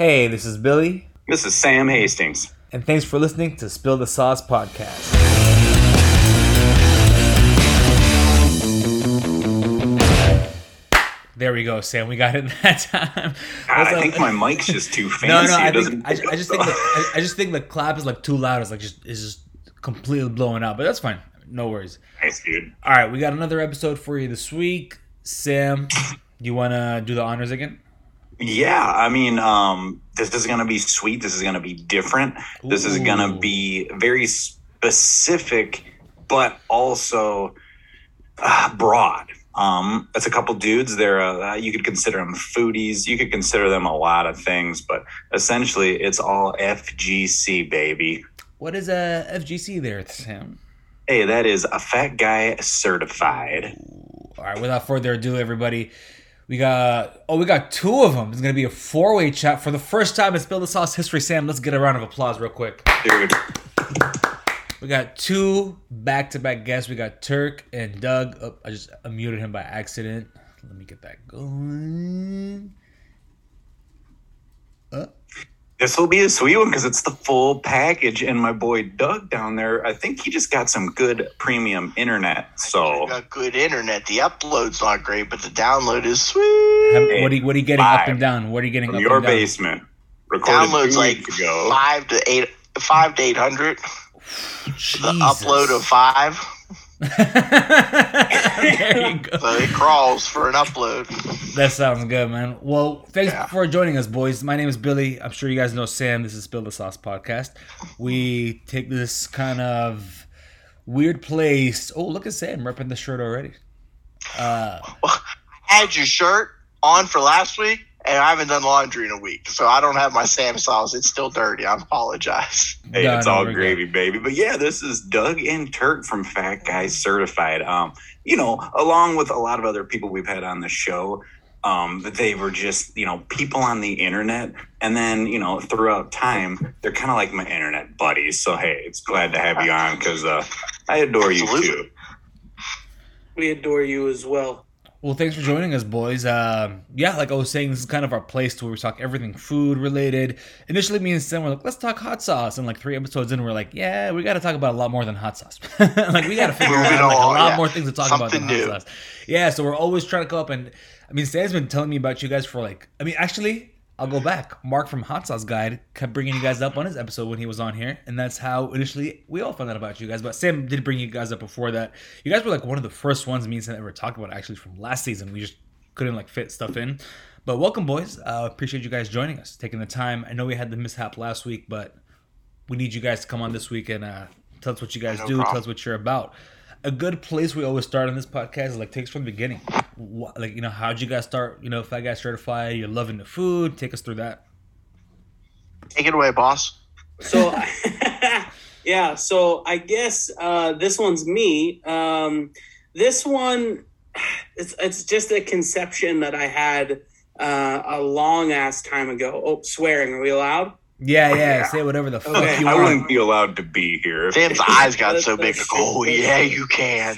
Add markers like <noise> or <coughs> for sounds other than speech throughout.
Hey, this is Billy, This is Sam Hastings. and thanks for listening to Spill the Sauce podcast. There we go, Sam. We got it <laughs> that time. God, I think my <laughs> mic's just too fancy. no, no. I, think, <laughs> I, I just think the, I, I just think the clap is like too loud. It's like just it's just completely blowing out. But that's fine. No worries. nice, dude. All right, we got another episode for you this week. Sam, you want to do the honors again? Yeah, I mean, um, this is gonna be sweet. This is gonna be different. This is gonna be very specific, but also uh, broad. Um, it's a couple dudes. They're uh, you could consider them foodies. You could consider them a lot of things, but essentially, it's all FGC, baby. What is a FGC there, Sam? Hey, that is a fat guy certified. All right, without further ado, everybody, we got oh, we got two of them. It's gonna be a four-way chat for the first time in Spill the Sauce history. Sam, let's get a round of applause real quick. Dude, We got two back-to-back guests. We got Turk and Doug. Oh, I just unmuted him by accident. Let me get that going. Uh, This will be a sweet one because it's the full package. And my boy Doug down there, I think he just got some good premium internet. So got good internet. The upload's not great, but the download is sweet. how- what are you, what are you getting up and down? What are you getting from up your and down? Your basement, recorded Download's like ago. five to eight, five to eight hundred. <sighs> The upload of five, there you go. so it crawls for an upload. That sounds good, man. Well, thanks Yeah. for joining us, boys. My name is Billy. I'm sure you guys know Sam. This is Spill the Sauce podcast. We take this kind of weird place. Oh, look at Sam repping the shirt already. Uh, I <laughs> had your shirt on for last week, and I haven't done laundry in a week, so I don't have my Sam sauce. It's still dirty. I apologize. <laughs> Hey, no, it's no, all we're good. gravy, baby. But yeah, this is Doug and Turk from Fat Guys Certified. Um, you know, along with a lot of other people we've had on the show. Um, they were just, you know, people on the internet. And then, you know, throughout time, they're kind of like my internet buddies. So, hey, it's glad to have you on because uh, I adore you Absolutely. too. We adore you as well. Well, thanks for joining us, boys. Um, yeah, like I was saying, this is kind of our place to where we talk everything food related. Initially, me and Sam were like, let's talk hot sauce. And like three episodes in, we're like, yeah, we got to talk about a lot more than hot sauce. <laughs> like, we got to figure out like, a lot yeah. more things to talk about than Something hot sauce. Yeah, so we're always trying to come up. And I mean, Sam's been telling me about you guys for like, I mean, actually, I'll go back. Mark from Hot Sauce Guide kept bringing you guys up on his episode when he was on here, and that's how initially we all found out about you guys. But Sam did bring you guys up before that. You guys were like one of the first ones me and Sam ever talked about actually from last season. We just couldn't like fit stuff in. But welcome, boys. Uh, appreciate you guys joining us, taking the time. I know we had the mishap last week, but we need you guys to come on this week and uh, tell us what you guys No do, tell us what you're about. A good place we always start on this podcast is like takes from the beginning. What, like you know, how'd you guys start? You know, Fat Guy Certified. You're loving the food. Take us through that. Take it away, boss. So, <laughs> yeah. So I guess uh, this one's me. Um, this one, it's it's just a conception that I had uh, a long ass time ago. Oh, swearing. Are we allowed? Yeah, yeah. Yeah. Say whatever the fuck Okay. you I want. I wouldn't be allowed to be here. Sam's <laughs> eyes got so big. Like, oh yeah, you can.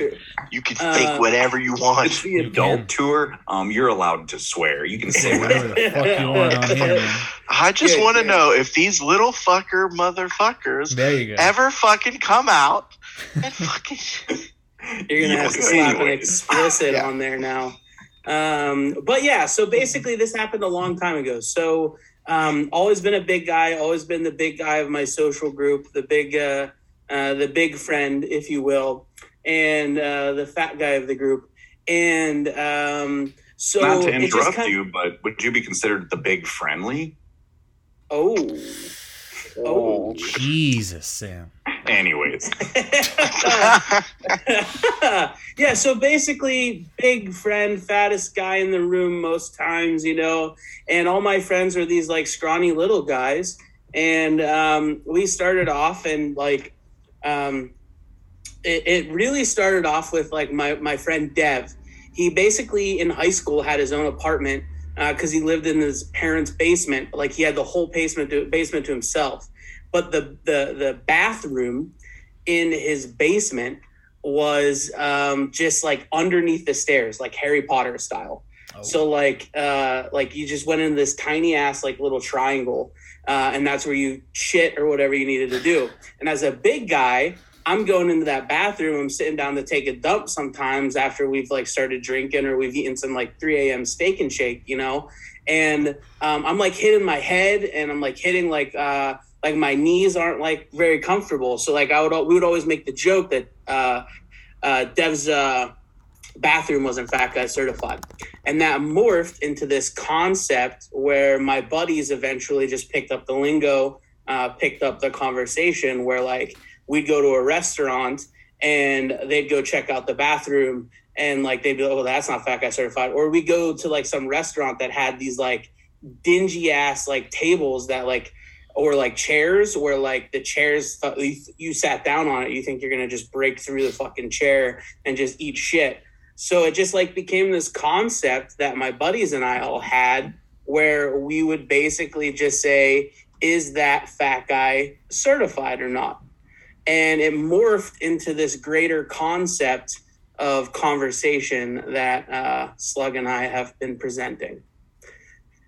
You can Uh, think whatever you want. It's the You adult can. tour. Um, you're allowed to swear. You can Say say whatever the fuck you want on here. <laughs> I just Good, want to good. know if these little fucker motherfuckers There you go. ever fucking come out and <laughs> fucking. You're gonna have to slap an explicit Yeah. on there now. Um, but yeah, so basically, this happened a long time ago. So um, always been a big guy, always been the big guy of my social group, the big, uh, uh, the big friend, if you will, and uh, the fat guy of the group. And um, so Not to it interrupt kind- you, but would you be considered the big friendly? Oh. Oh. Jesus, Sam. Anyways, <laughs> yeah, so basically, big friend, fattest guy in the room most times, you know, and all my friends are these like scrawny little guys. And um, we started off and like, um, it, it really started off with like my, my friend Dev. He basically in high school had his own apartment because he lived in his parents' basement. Like he had the whole basement to, basement to himself. But the, the, the bathroom in his basement was um, just like underneath the stairs, like Harry Potter style. Oh. So like uh like you just went in this tiny ass like little triangle, uh, and that's where you shit or whatever you needed to do. And as a big guy, I'm going into that bathroom. I'm sitting down to take a dump sometimes after we've like started drinking or we've eaten some like 3 a.m. steak and shake, you know. And um, I'm like hitting my head and I'm like hitting like uh, like my knees aren't like very comfortable. So like I would we would always make the joke that uh, uh, Dev's uh, bathroom was in fact guy certified, and that morphed into this concept where my buddies eventually just picked up the lingo, uh, picked up the conversation where like we'd go to a restaurant and they'd go check out the bathroom and like they'd be like, oh, that's not fat guy certified. Or we go to like some restaurant that had these like dingy ass like tables that like or like chairs where like the chairs you, you sat down on it you think you're gonna just break through the fucking chair and just eat shit. So it just like became this concept that my buddies and i all had where we would basically just say is that fat guy certified or not? And it morphed into this greater concept of conversation that uh, slug and i have been presenting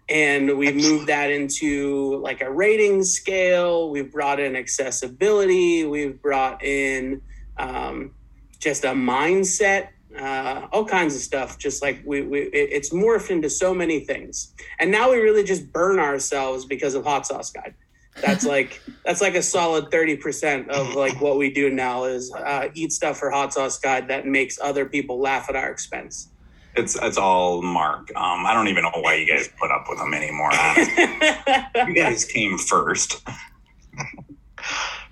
and we've moved that into like a rating scale. We've brought in accessibility. We've brought in um, just a mindset uh, all kinds of stuff. Just like we, we it's morphed into so many things. And now we really just burn ourselves because of hot sauce guide that's like <laughs> that's like a solid 30% of like what we do now is uh, eat stuff for hot sauce guide that makes other people laugh at our expense It's it's all Mark. Um, I don't even know why you guys put up with him anymore. <laughs> you guys came first.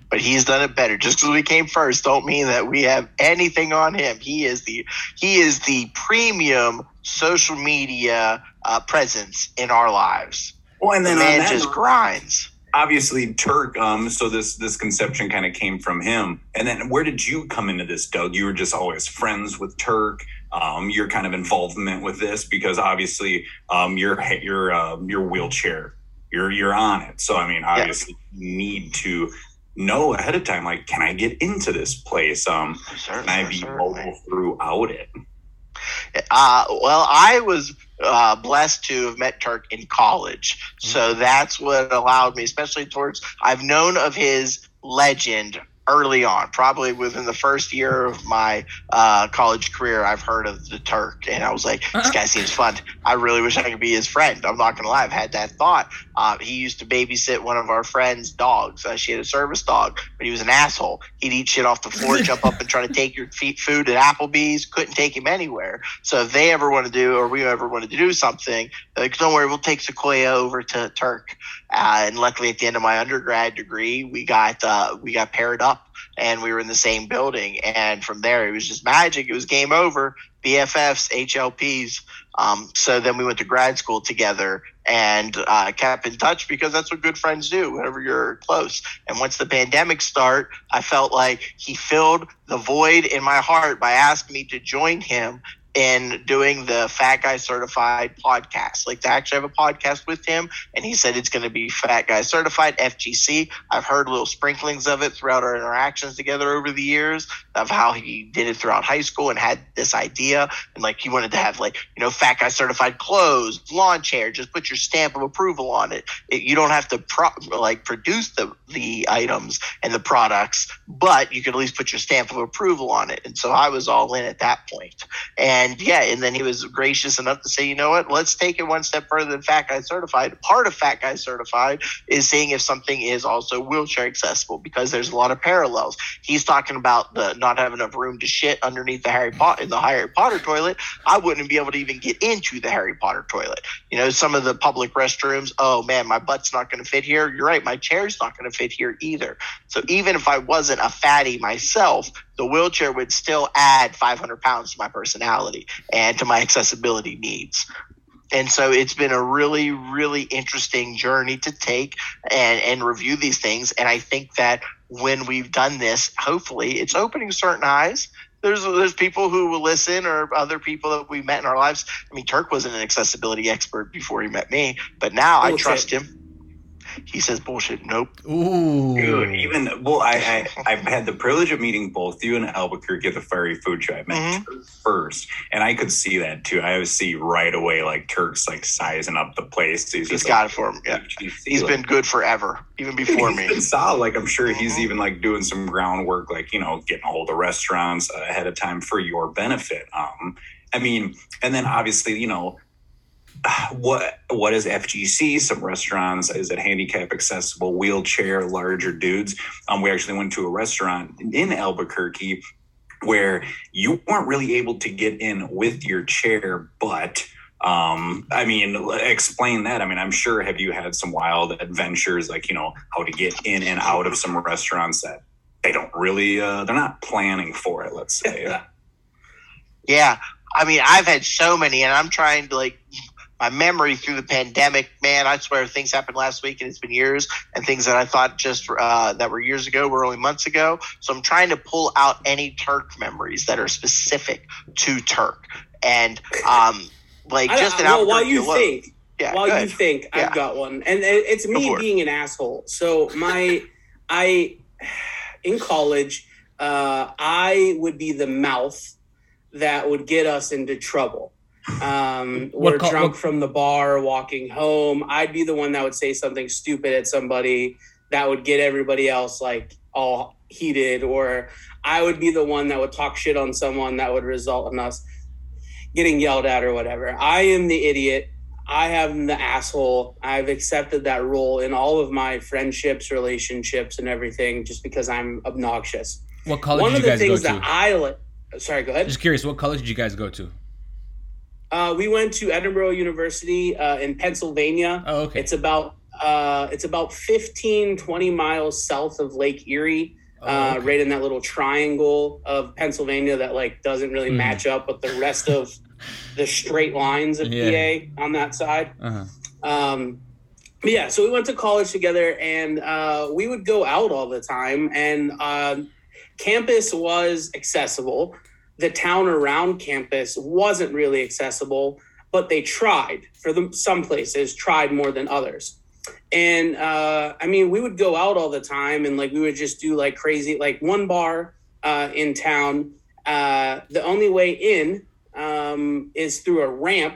but he's done it better. Just because we came first, don't mean that we have anything on him. He is the he is the premium social media uh, presence in our lives. Well, and The then on man that just note, grinds. obviously Turk. Um, so this this conception kind of came from him. And then where did you come into this, Doug? You were just always friends with Turk. Um, your kind of involvement with this because obviously um, your your uh, your wheelchair, you're you're on it. So I mean, obviously you need to know ahead of time. Like, can I get into this place? Um, can I be mobile throughout it? Uh, well, I was uh, blessed to have met Turk in college, so that's what allowed me, especially towards. I've known of his legend early on, probably within the first year of my uh, college career. I've heard of the Turk, and I was like, this guy seems fun. I really wish I could be his friend. I'm not gonna lie, I've had that thought. Uh, he used to babysit one of our friends' dogs. Uh, she had a service dog, but he was an asshole. He'd eat shit off the floor, <laughs> jump up and try to take your feet food at Applebee's. Couldn't take him anywhere. So if they ever want to do, or we ever wanted to do something, like, don't worry, we'll take Sequoia over to Turk. Uh, and luckily, at the end of my undergrad degree, we got uh, we got paired up, and we were in the same building. And from there, it was just magic. It was game over. BFFs, HLPs. Um, so then we went to grad school together and uh, kept in touch because that's what good friends do whenever you're close. And once the pandemic start, I felt like he filled the void in my heart by asking me to join him in doing the Fat Guy Certified podcast. Like to actually have a podcast with him, and he said it's going to be Fat Guy Certified FGC. I've heard little sprinklings of it throughout our interactions together over the years of how he did it throughout high school and had this idea, and like he wanted to have like you know Fat Guy Certified clothes, lawn chair. Just put your stamp of approval on it. it you don't have to pro- like produce the the items and the products, but you can at least put your stamp of approval on it. And so I was all in at that point. And yeah, and then he was gracious enough to say, you know what, let's take it one step further than Fat Guy Certified. Part of Fat Guy Certified is seeing if something is also wheelchair accessible because there's a lot of parallels. He's talking about the not having enough room to shit underneath the Harry Potter in the Harry Potter toilet. I wouldn't be able to even get into the Harry Potter toilet. You know, some of the public restrooms, oh man, my butt's not going to fit here. You're right, my chair's not going to fit here either. So even if I wasn't a fatty myself, the wheelchair would still add 500 pounds to my personality and to my accessibility needs. And so it's been a really, really interesting journey to take and, and review these things. And I think that when we've done this, hopefully it's opening certain eyes. There's there's people who will listen or other people that we met in our lives. I mean, Turk wasn't an accessibility expert before he met me, but now I trust him. He says bullshit. Nope. Ooh. Dude, even well, I, I I've had the privilege of meeting both you and Albuquerque at the Fiery Food Show. I met Mhm. Turk first, and I could see that too. I would see right away like Turk's like sizing up the place. He's, He's just got like, it for him. Yeah. He's He's been good forever, even before he's me. been solid. Like I'm sure he's Mhm. even like doing some groundwork, like you know, getting a hold of restaurants ahead of time for your benefit. Um, I mean, and then obviously, you know, what what is FGC? Some restaurants is it handicap accessible, wheelchair, larger dudes. Um, we actually went to a restaurant in Albuquerque where you weren't really able to get in with your chair, but um, I mean, explain that. I mean, I'm sure have you had some wild adventures, like you know how to get in and out of some restaurants that they don't really, uh, they're not planning for it. Let's say. <laughs> Yeah. I mean, I've had so many, and I'm trying to like my memory through the pandemic. Man, I swear things happened last week, and it's been years, and things that I thought just uh, that were years ago were only months ago. So I'm trying to pull out any Turk memories that are specific to Turk, and um, like I- just in well, while you alone. think, yeah, while you think, Yeah. I've got one, and it's me for it. being an asshole. So my, <laughs> I, in college, uh, I would be the mouth that would get us into trouble. Um, we're drunk what- from the bar, walking home. I'd be the one that would say something stupid at somebody that would get everybody else like all heated, or I would be the one that would talk shit on someone that would result in us getting yelled at or whatever. I am the idiot. I am the asshole. I've accepted that role in all of my friendships, relationships, and everything just because I'm obnoxious. What college One of you the guys go things that I like. Sorry, go ahead. Just curious, what college did you guys go to? Uh, we went to Edinboro University uh, in Pennsylvania. Oh, okay. It's about uh, it's about 15, 20 miles south of Lake Erie, Oh, uh, okay. right in that little triangle of Pennsylvania that like doesn't really Mhm. match up with the rest of the straight lines of Yeah. PA on that side. Uh-huh. Um, yeah, so we went to college together, and uh, we would go out all the time. And um campus was accessible. The town around campus wasn't really accessible, but they tried for the, some places, tried more than others. And uh, I mean, we would go out all the time, and like we would just do like crazy, like one bar uh, in town. Uh, the only way in um, is through a ramp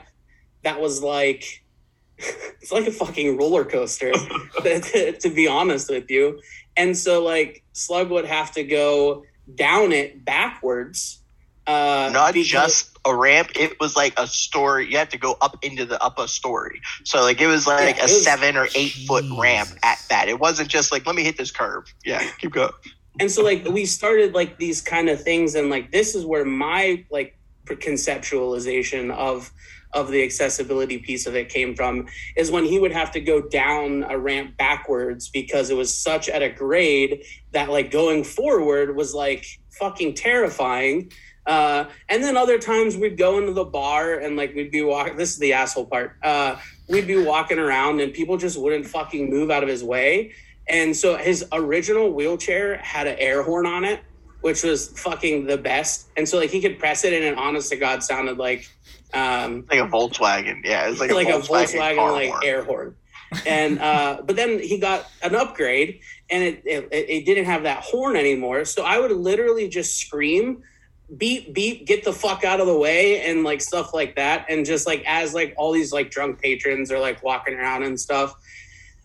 that was like <laughs> it's like a fucking roller coaster <laughs> to, to be honest with you and so like slug would have to go down it backwards uh not because- just a ramp it was like a story you had to go up into the upper story. So like it was like Yeah, a was- seven or eight foot ramp at that. It wasn't just like let me hit this curve. Yeah keep going. And so like we started like these kind of things and like this is where my like conceptualization of of the accessibility piece of it came from is when he would have to go down a ramp backwards because it was such at a grade that like going forward was like fucking terrifying uh, and then other times we'd go into the bar and like we'd be walking this is the asshole part uh, we'd be walking around and people just wouldn't fucking move out of his way and so his original wheelchair had an air horn on it, which was fucking the best. And so like he could press it and it honest to God sounded like um like a volkswagen yeah it's like, like, a a volkswagen, Volkswagen like horn. air horn. And uh but then he got an upgrade and it, it it didn't have that horn anymore. So I would literally just scream beep beep get the fuck out of the way and like stuff like that. And just like as like all these like drunk patrons are like walking around and stuff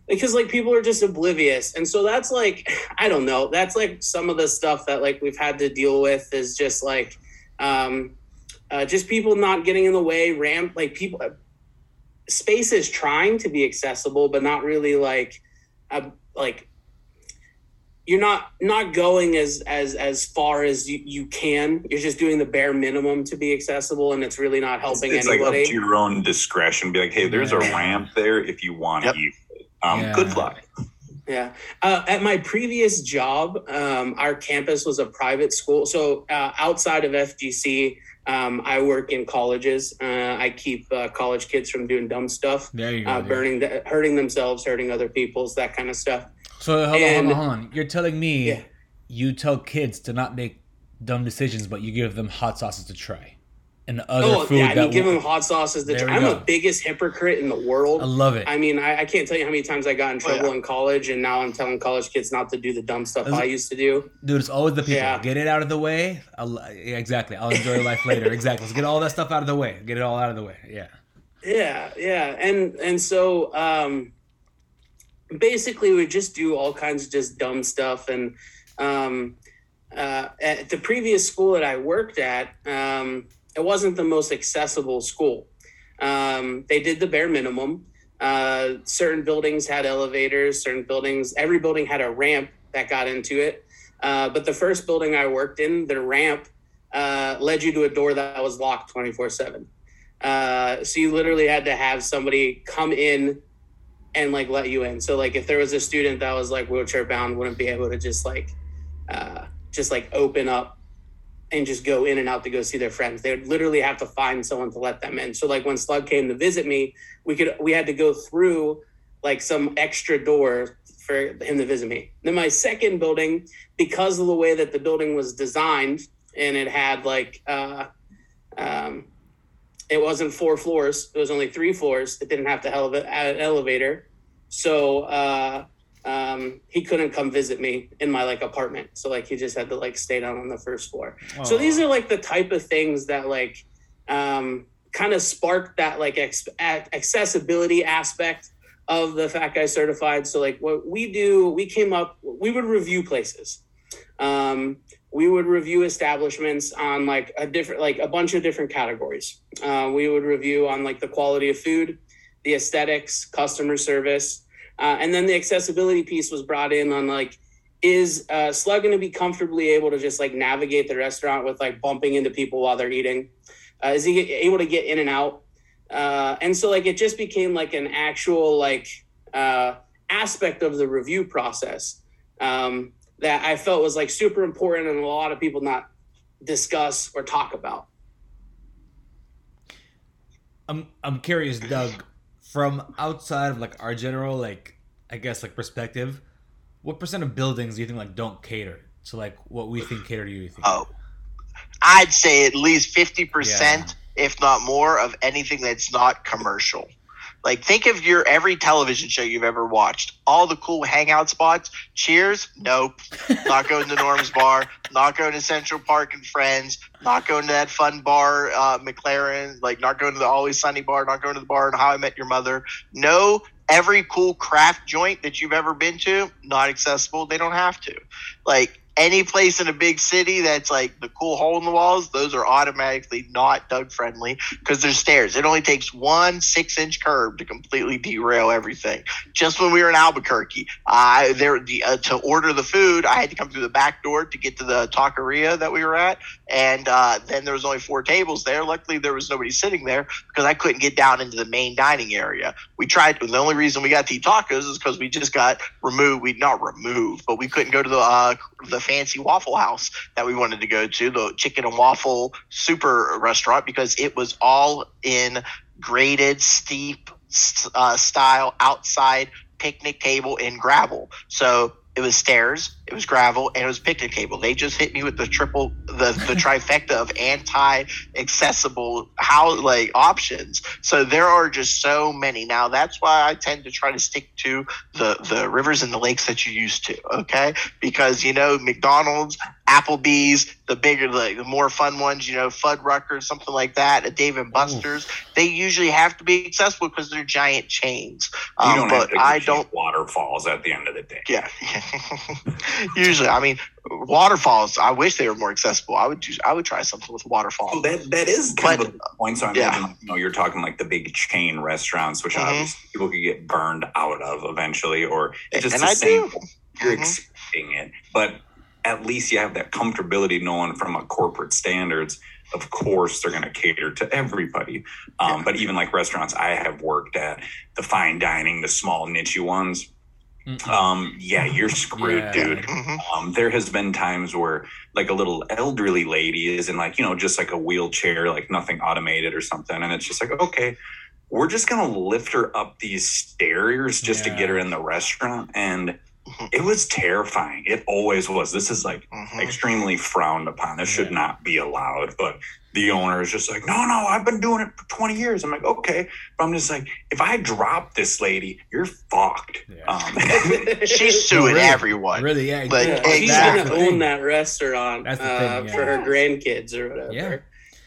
because like people are just oblivious. And so that's like <sighs> i don't know. That's like some of the stuff that like we've had to deal with is just like um uh, just people not getting in the way ramp like people space is trying to be accessible but not really like uh, like you're not not going as as as far as you, you can you're just doing the bare minimum to be accessible and it's really not helping it's like anybody up to your own discretion. Be like, hey, there's a ramp there if you want Yep. to use it. Um, Yeah. Good luck. Yeah. Uh, at my previous job, um, our campus was a private school. So uh, outside of FGC, um, I work in colleges. Uh, I keep uh, college kids from doing dumb stuff, There you go. uh, burning, the, hurting themselves, hurting other people's, that kind of stuff. So hold on, hold And- on, hold on. You're telling me Yeah. you tell kids to not make dumb decisions, but you give them hot sauces to try. and other Oh food yeah, I that mean, give them hot sauce as the. There we I'm go. the biggest hypocrite in the world. I love it. I mean, I, I can't tell you how many times I got in Oh, yeah. trouble in college, and now I'm telling college kids not to do the dumb stuff Is it- I used to do. Dude, it's always the people. Yeah. Get it out of the way. I'll, yeah, exactly. I'll enjoy life later. Exactly. Let's get all that stuff out of the way. Get it all out of the way. Yeah. Yeah, yeah, and and so um, basically we just do all kinds of just dumb stuff, and um, uh, at the previous school that I worked at, um, it wasn't the most accessible school. Um, they did the bare minimum. Uh, certain buildings had elevators. Certain buildings, every building had a ramp that got into it. Uh, but the first building I worked in, the ramp uh, led you to a door that was locked twenty four seven. Uh, so you literally had to have somebody come in and like let you in. So like if there was a student that was like wheelchair bound, wouldn't be able to just like uh, just like open up and just go in and out to go see their friends. They would literally have to find someone to let them in. So like when Slug came to visit me, we could we had to go through like some extra door for him to visit me. Then my second building, because of the way that the building was designed and it had like uh, um, it wasn't four floors; it was only three floors. It didn't have to have an elevator, so uh, um, he couldn't come visit me in my like apartment. So like he just had to like stay down on the first floor. So these are like the type of things that like um, kind of sparked that like ex- accessibility aspect of the Fat Guy Certified. So like what we do, we came up, we would review places. Um, we would review establishments on like a different, like a bunch of different categories. Uh, we would review on like the quality of food, the aesthetics, customer service, uh, and then the accessibility piece was brought in on like is uh, Slug going to be comfortably able to just like navigate the restaurant with like bumping into people while they're eating? Uh, is he able to get in and out? Uh, and so like it just became like an actual like uh, aspect of the review process um, that I felt was like super important and a lot of people not discuss or talk about. I'm I'm curious, Doug, from outside of like our general like I guess like perspective, what percent of buildings do you think like don't cater to like what we think cater to you? you think? Oh, I'd say at least 50%, if not more, of anything that's not commercial. Like, think of your every television show you've ever watched. All the cool hangout spots. Cheers? Nope. not going to Norm's <laughs> Bar. Not going to Central Park and Friends. Not going to that fun bar, uh, McLaren. Like, not going to the Always Sunny bar. Not going to the bar in How I Met Your Mother. No, every cool craft joint that you've ever been to, not accessible. They don't have to. Like, any place in a big city that's like the cool hole in the walls, those are automatically not Doug friendly because there's stairs. It only takes one six inch curb to completely derail everything. Just when we were in Albuquerque, I there the, uh, to order the food, I had to come through the back door to get to the taqueria that we were at, and uh, then there was only four tables there. Luckily, there was nobody sitting there because I couldn't get down into the main dining area. We tried. The only reason we got eat tacos is because we just got removed. We not removed, but we couldn't go to the uh, the fancy Waffle House that we wanted to go to, the chicken and waffle super restaurant, because it was all in graded, steep uh, style outside picnic table in gravel. So it was stairs, it was gravel, and it was picnic table. They just hit me with the triple, the the <laughs> trifecta of anti-accessible how like options. So there are just so many. Now that's why I tend to try to stick to the the rivers and the lakes that you used to. Okay, because you know McDonald's, Applebee's, the bigger, the, the more fun ones, you know, Fuddruckers, something like that, a Dave and Buster's. They usually have to be accessible because they're giant chains. You Um, don't have but to I don't waterfalls at the end of the day. yeah. <laughs> <laughs> Usually, I mean, waterfalls. I wish they were more accessible. I would do. I would try something with waterfall. Well, that that is kind But- of a point. So I'm yeah. imagine, you know, you're talking like the big chain restaurants, which Mhm. obviously people could get burned out of eventually, or just And the I same. do. You're Mhm. expecting it, but at least you have that comfortability knowing from a corporate standards. Of course, they're going to cater to everybody. Um, Yeah. But even like restaurants I have worked at, the fine dining, the small niche ones. Um, yeah, you're screwed, Yeah. dude. Mhm. Um, there has been times where like a little elderly lady is in like, you know, just like a wheelchair, like nothing automated or something. And it's just like, okay, we're just going to lift her up these stairs just to get her in the restaurant. And it was terrifying. It always was. This is like Mhm. extremely frowned upon. This should Yeah. not be allowed. But the owner is just like, no, no, I've been doing it for 20 years. I'm like, okay. But I'm just like, if I drop this lady, you're fucked. Yeah. Um, <laughs> <laughs> She's <laughs> suing Really? everyone. Really, yeah. But Yeah, exactly. she's gonna own that restaurant That's the uh, thing, yeah. for her grandkids or whatever. Yeah.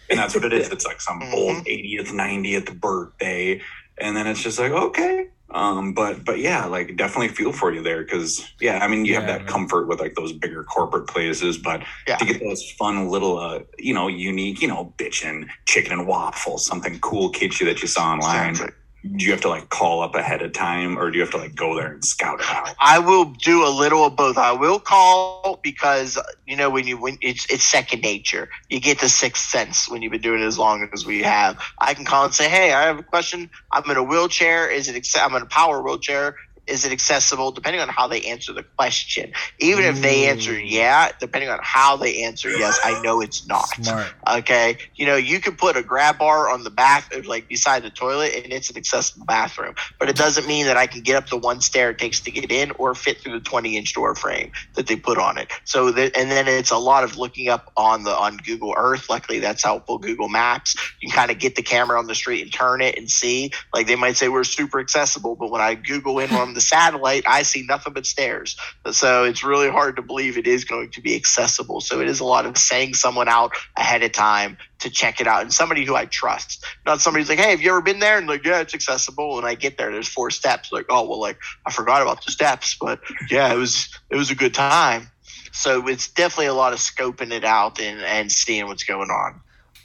and that's what it is. It's like some Mhm. old 80th, 90th birthday. And then it's just like, okay. Um, but but yeah, like definitely feel for you there because yeah, I mean you have that man. comfort with like those bigger corporate places, but Yeah. to get those fun little uh you know, unique, you know, bitchin' chicken and waffles, something cool kitschy that you saw online. Exactly. Do you have to like call up ahead of time or do you have to like go there and scout it out? I will do a little of both. I will call because you know when you when it's it's second nature. You get the sixth sense when you've been doing it as long as we have. I can call and say, "Hey, I have a question. I'm in a wheelchair. Is it? I'm in a power wheelchair. Is it accessible?" Depending on how they answer the question. Even if they answer yeah, depending on how they answer yes, I know it's <laughs> not. Smart. Okay, you know, you could put a grab bar on the bath, like beside the toilet, and it's an accessible bathroom. But it doesn't mean that I can get up the one stair it takes to get in, or fit through the twenty-inch door frame that they put on it. So, that, and then it's a lot of looking up on the on Google Earth. Luckily, that's helpful. Google Maps, you can kind of get the camera on the street and turn it and see. Like they might say we're super accessible, but when I Google in on the satellite, I see nothing but stairs. So it's really hard to believe it is going to be accessible. So it is a lot of saying someone out ahead of time to check it out and somebody who I trust. Not somebody who's like, Hey, have you ever been there? And like, yeah, it's accessible. And I get there, there's four steps. Like, oh well, like I forgot about the steps, but yeah, it was it was a good time. So it's definitely a lot of scoping it out and, and seeing what's going on.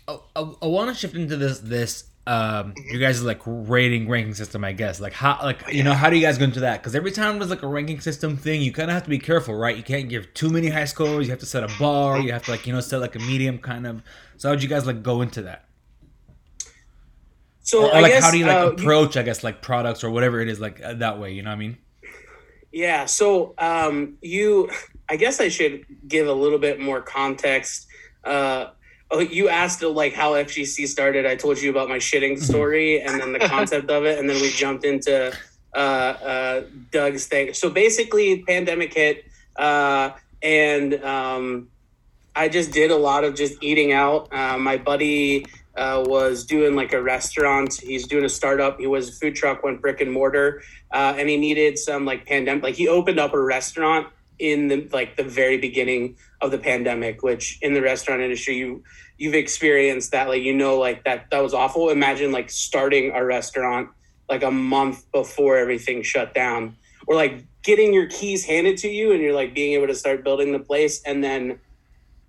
Oh, I, I, I want to shift into this this um you guys like rating ranking system i guess. Like how like you know how do you guys go into that? Because every time there's like a ranking system thing you kind of have to be careful right? You can't give too many high scores. You have to set a bar. You have to like you know set like a medium kind of. So how'd you guys like go into that? So or, or, I like guess how do you like uh, approach i guess like products or whatever it is like uh, that way you know what i mean? Yeah. So um, you, I guess I should give a little bit more context. Uh, oh, you asked like how FGC started. I told you about my shitting Mm-hmm. story and then the concept of it, and then we jumped into uh, uh, Doug's thing. So basically, pandemic hit, uh, and um, I just did a lot of just eating out. Uh, my buddy uh, was doing like a restaurant. He's doing a startup. He was a food truck, went brick and mortar, uh, and he needed some like pandemic. Like he opened up a restaurant in the like the very beginning of the pandemic, which in the restaurant industry you you've experienced that. Like you know, like that that was awful. Imagine like starting a restaurant like a month before everything shut down, or like getting your keys handed to you and you're like being able to start building the place and then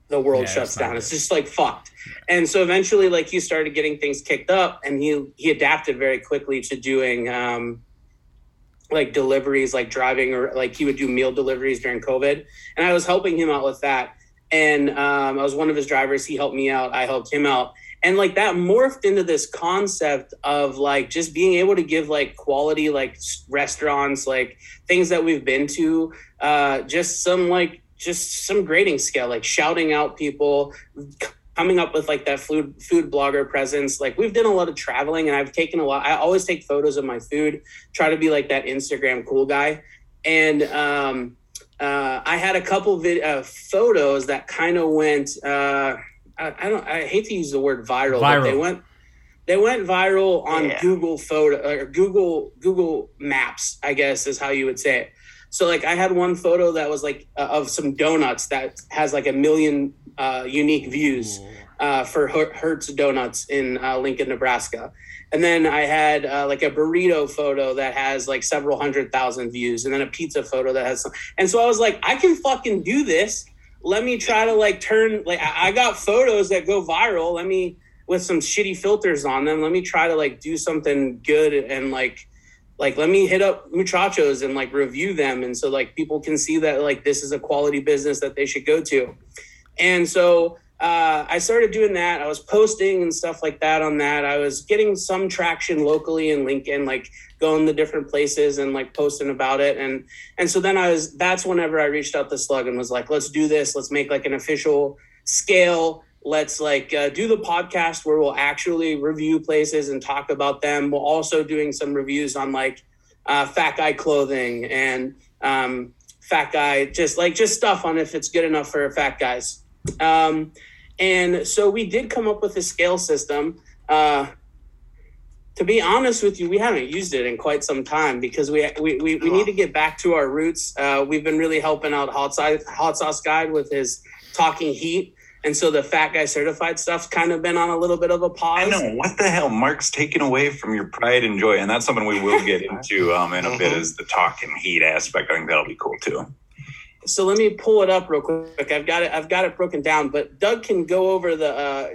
the world Yeah, shuts it's down. good. It's just like fucked. And so eventually, like he started getting things kicked up, and he he adapted very quickly to doing um, like deliveries, like driving, or like he would do meal deliveries during COVID. And I was helping him out with that. And um, I was one of his drivers. He helped me out. I helped him out. And like that morphed into this concept of like just being able to give like quality like restaurants, like things that we've been to, uh, just some like just some grading scale, like shouting out people, coming up with like that food food blogger presence. Like we've done a lot of traveling, and I've taken a lot. I always take photos of my food, try to be like that Instagram cool guy, and um, uh, I had a couple vid- uh, photos that kind of went. Uh, I, I don't. I hate to use the word viral, but they went. They went viral on Yeah. Google photo or Google Google Maps, I guess is how you would say it. So like I had one photo that was like uh, of some donuts that has like a million uh, unique views uh, for Hurts Donuts in uh, Lincoln, Nebraska. And then I had uh, like a burrito photo that has like several hundred thousand views, and then a pizza photo that has some. And so I was like, I can fucking do this. Let me try to like turn like I I got photos that go viral. Let me with some shitty filters on them. Let me try to like do something good and like like let me hit up muchachos and like review them. And so like people can see that like this is a quality business that they should go to. And so uh, i started doing that. I was posting and stuff like that on that. I was getting some traction locally in lincoln like going to different places and like posting about it. And and so then i was that's whenever i reached out to slug and was like let's do this. Let's make like an official scale let's like uh, do the podcast where we'll actually review places and talk about them we're also doing some reviews on like uh, fat guy clothing and um, fat guy, just like just stuff on if it's good enough for fat guys. Um, and so we did come up with a scale system. Uh, to be honest with you, we haven't used it in quite some time because we we, we, we need to get back to our roots. Uh, we've been really helping out Hot Sauce, Hot Sauce Guide with his talking heat. And so the fat guy certified stuff's kind of been on a little bit of a pause. I know what the hell Mark's taken away from your pride and joy, and that's something we will get <laughs> into um, in a bit. Is the talk and heat aspect? I think that'll be cool too. So let me pull it up real quick. I've got it. I've got it broken down. But Doug can go over the uh,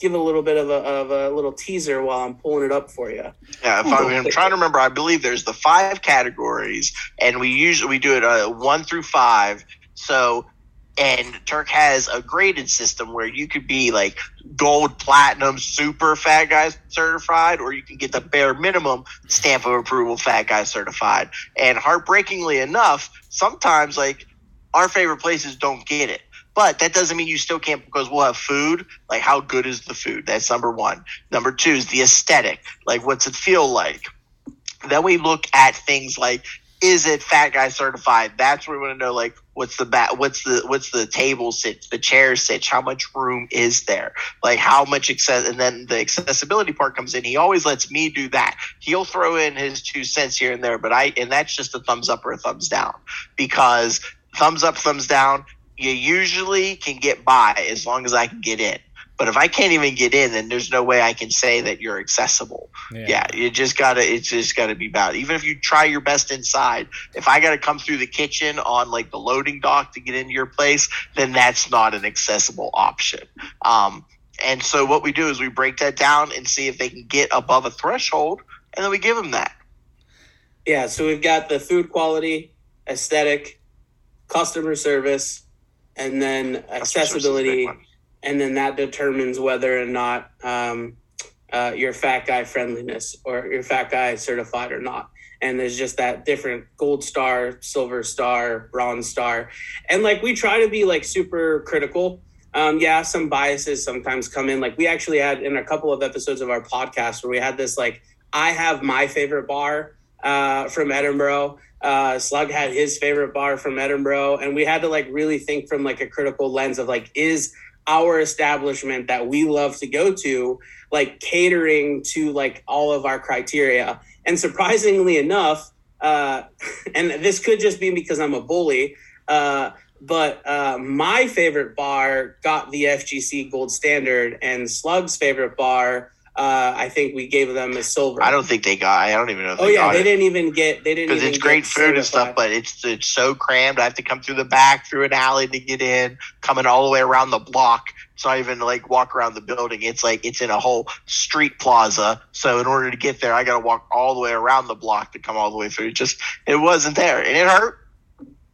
give a little bit of a, of a little teaser while I'm pulling it up for you. Yeah, if I, am trying to remember, I believe there's the five categories, and we usually we do it uh, one through five. So, and Turk has a graded system where you could be like gold, platinum, super fat guy certified, or you can get the bare minimum stamp of approval fat guy certified. And heartbreakingly enough, sometimes like our favorite places don't get it. But that doesn't mean you still can't because we'll have food. Like, how good is the food? That's number one. Number two is the aesthetic. Like, what's it feel like? Then we look at things like, is it fat guy certified? That's where we want to know, like, what's the bat, what's the what's the table sit, the chair sit, how much room is there, like how much access, and then the accessibility part comes in. He always lets me do that. He'll throw in his two cents here and there, but I and that's just a thumbs up or a thumbs down because thumbs up, thumbs down you usually can get by as long as I can get in. But if I can't even get in, then there's no way I can say that you're accessible. Yeah, yeah you just gotta. It's just gotta be bad. Even if you try your best inside, if I gotta come through the kitchen on like the loading dock to get into your place, then that's not an accessible option. Um, and so what we do is we break that down and see if they can get above a threshold, and then we give them that. Yeah. So we've got the food quality, aesthetic, customer service, and then accessibility, and then that determines whether or not um, uh, your fat guy friendliness or your fat guy certified or not. And there's just that different gold star, silver star, bronze star, and like we try to be like super critical. Um, yeah, some biases sometimes come in. Like we actually had in a couple of episodes of our podcast where we had this like I have my favorite bar uh, from Edinboro. uh, Slug had his favorite bar from Edinboro, and we had to like really think from like a critical lens of like, is our establishment that we love to go to like catering to like all of our criteria? And surprisingly enough, uh, <laughs> and this could just be because I'm a bully, uh, but uh, my favorite bar got the FGC gold standard, and Slug's favorite bar uh, I think we gave them a silver. I don't think they got. I don't even know. oh yeah, they it. didn't even get. They didn't because it's great food and stuff, but it's it's so crammed. I have to come through the back, through an alley to get in, coming all the way around the block. It's not even like walk around the building. It's like it's in a whole street plaza. So in order to get there, I got to walk all the way around the block to come all the way through. It just it wasn't there, and it hurt.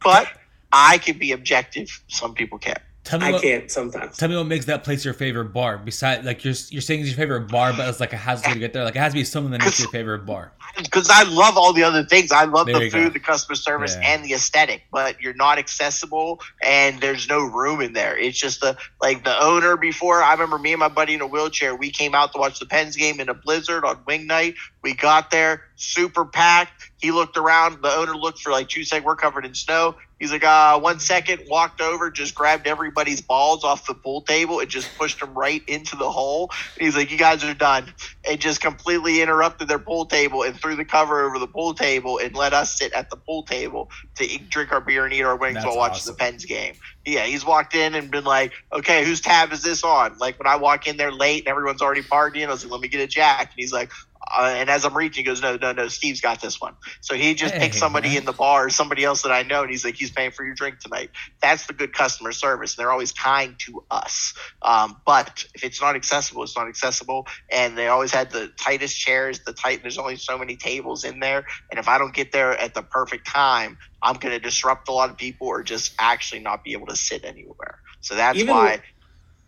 But I can be objective. Some people can't. Tell me I what, can't sometimes. Tell me what makes that place your favorite bar. Besides, like you're you're saying it's your favorite bar, but it's like a hassle to get there. Like it has to be something that makes your favorite bar. Because I love all the other things. I love there the food, go. the customer service, yeah. and the aesthetic. But you're not accessible, and there's no room in there. It's just the like the owner. Before I remember, me and my buddy in a wheelchair. We came out to watch the Pens game in a blizzard on wing night. We got there, super packed. He looked around. The owner looked for like two seconds. We're covered in snow. He's like, uh, one second, walked over, just grabbed everybody's balls off the pool table and just pushed them right into the hole. And he's like, you guys are done. And just completely interrupted their pool table and threw the cover over the pool table and let us sit at the pool table to eat, drink our beer and eat our wings That's while watching awesome. the Pens game. Yeah, he's walked in and been like, okay, whose tab is this on? Like when I walk in there late and everyone's already partying, I was like, let me get a jack. And he's like, uh, and as I'm reaching, he goes, no, no, no, Steve's got this one. So he just hey, picks somebody man. in the bar, somebody else that I know, and he's like, he's paying for your drink tonight. That's the good customer service. And they're always kind to us. Um, but if it's not accessible, it's not accessible. And they always had the tightest chairs, the tight. There's only so many tables in there, and if I don't get there at the perfect time, I'm going to disrupt a lot of people or just actually not be able to sit anywhere. So that's even why,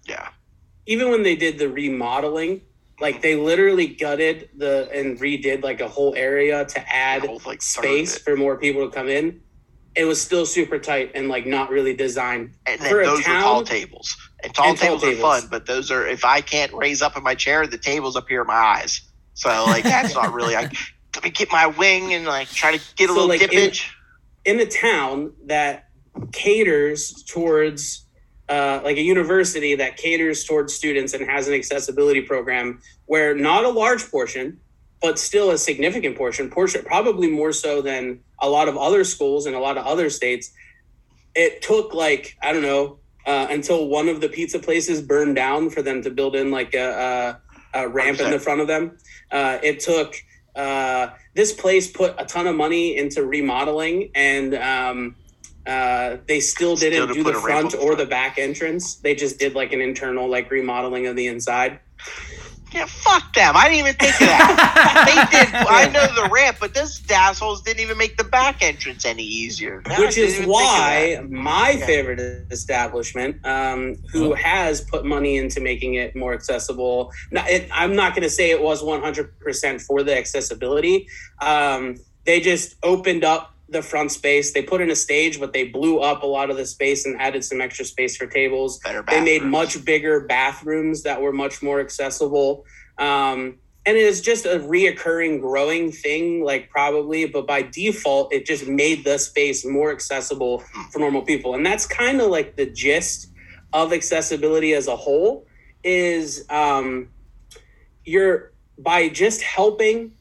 yeah. Even when they did the remodeling like they literally gutted the and redid like a whole area to add whole, like, space for more people to come in. It was still super tight and like not really designed and for those town, tall tables. And tall, and tables, tall tables are fun, but those are if I can't raise up in my chair, the table's up here in my eyes. So like that's not really. I <laughs> let me get my wing and like try to get a so, little like, dippage. in a town that caters towards uh, like a university that caters towards students and has an accessibility program where not a large portion, but still a significant portion, portion probably more so than a lot of other schools in a lot of other states. It took like I don't know uh, until one of the pizza places burned down for them to build in like a, a, a ramp in the front of them. Uh, it took uh, this place put a ton of money into remodeling and. Um, uh, they still didn't Still do the front or the back entrance. They just did like an internal like remodeling of the inside. Yeah, fuck them. I didn't even think of that. <laughs> they did. I know the ramp, but those assholes didn't even make the back entrance any easier. No, I which is even think of why my Okay. favorite establishment, um, who has put money into making it more accessible. Now, it, I'm not going to say it was 100% for the accessibility. Um, they just opened up the front space. They put in a stage, but they blew up a lot of the space and added some extra space for tables. They made much bigger bathrooms that were much more accessible. Um, and it is just a reoccurring growing thing, like probably, but by default, it just made the space more accessible for normal people. And that's kind of like the gist of accessibility as a whole is um, you're by just helping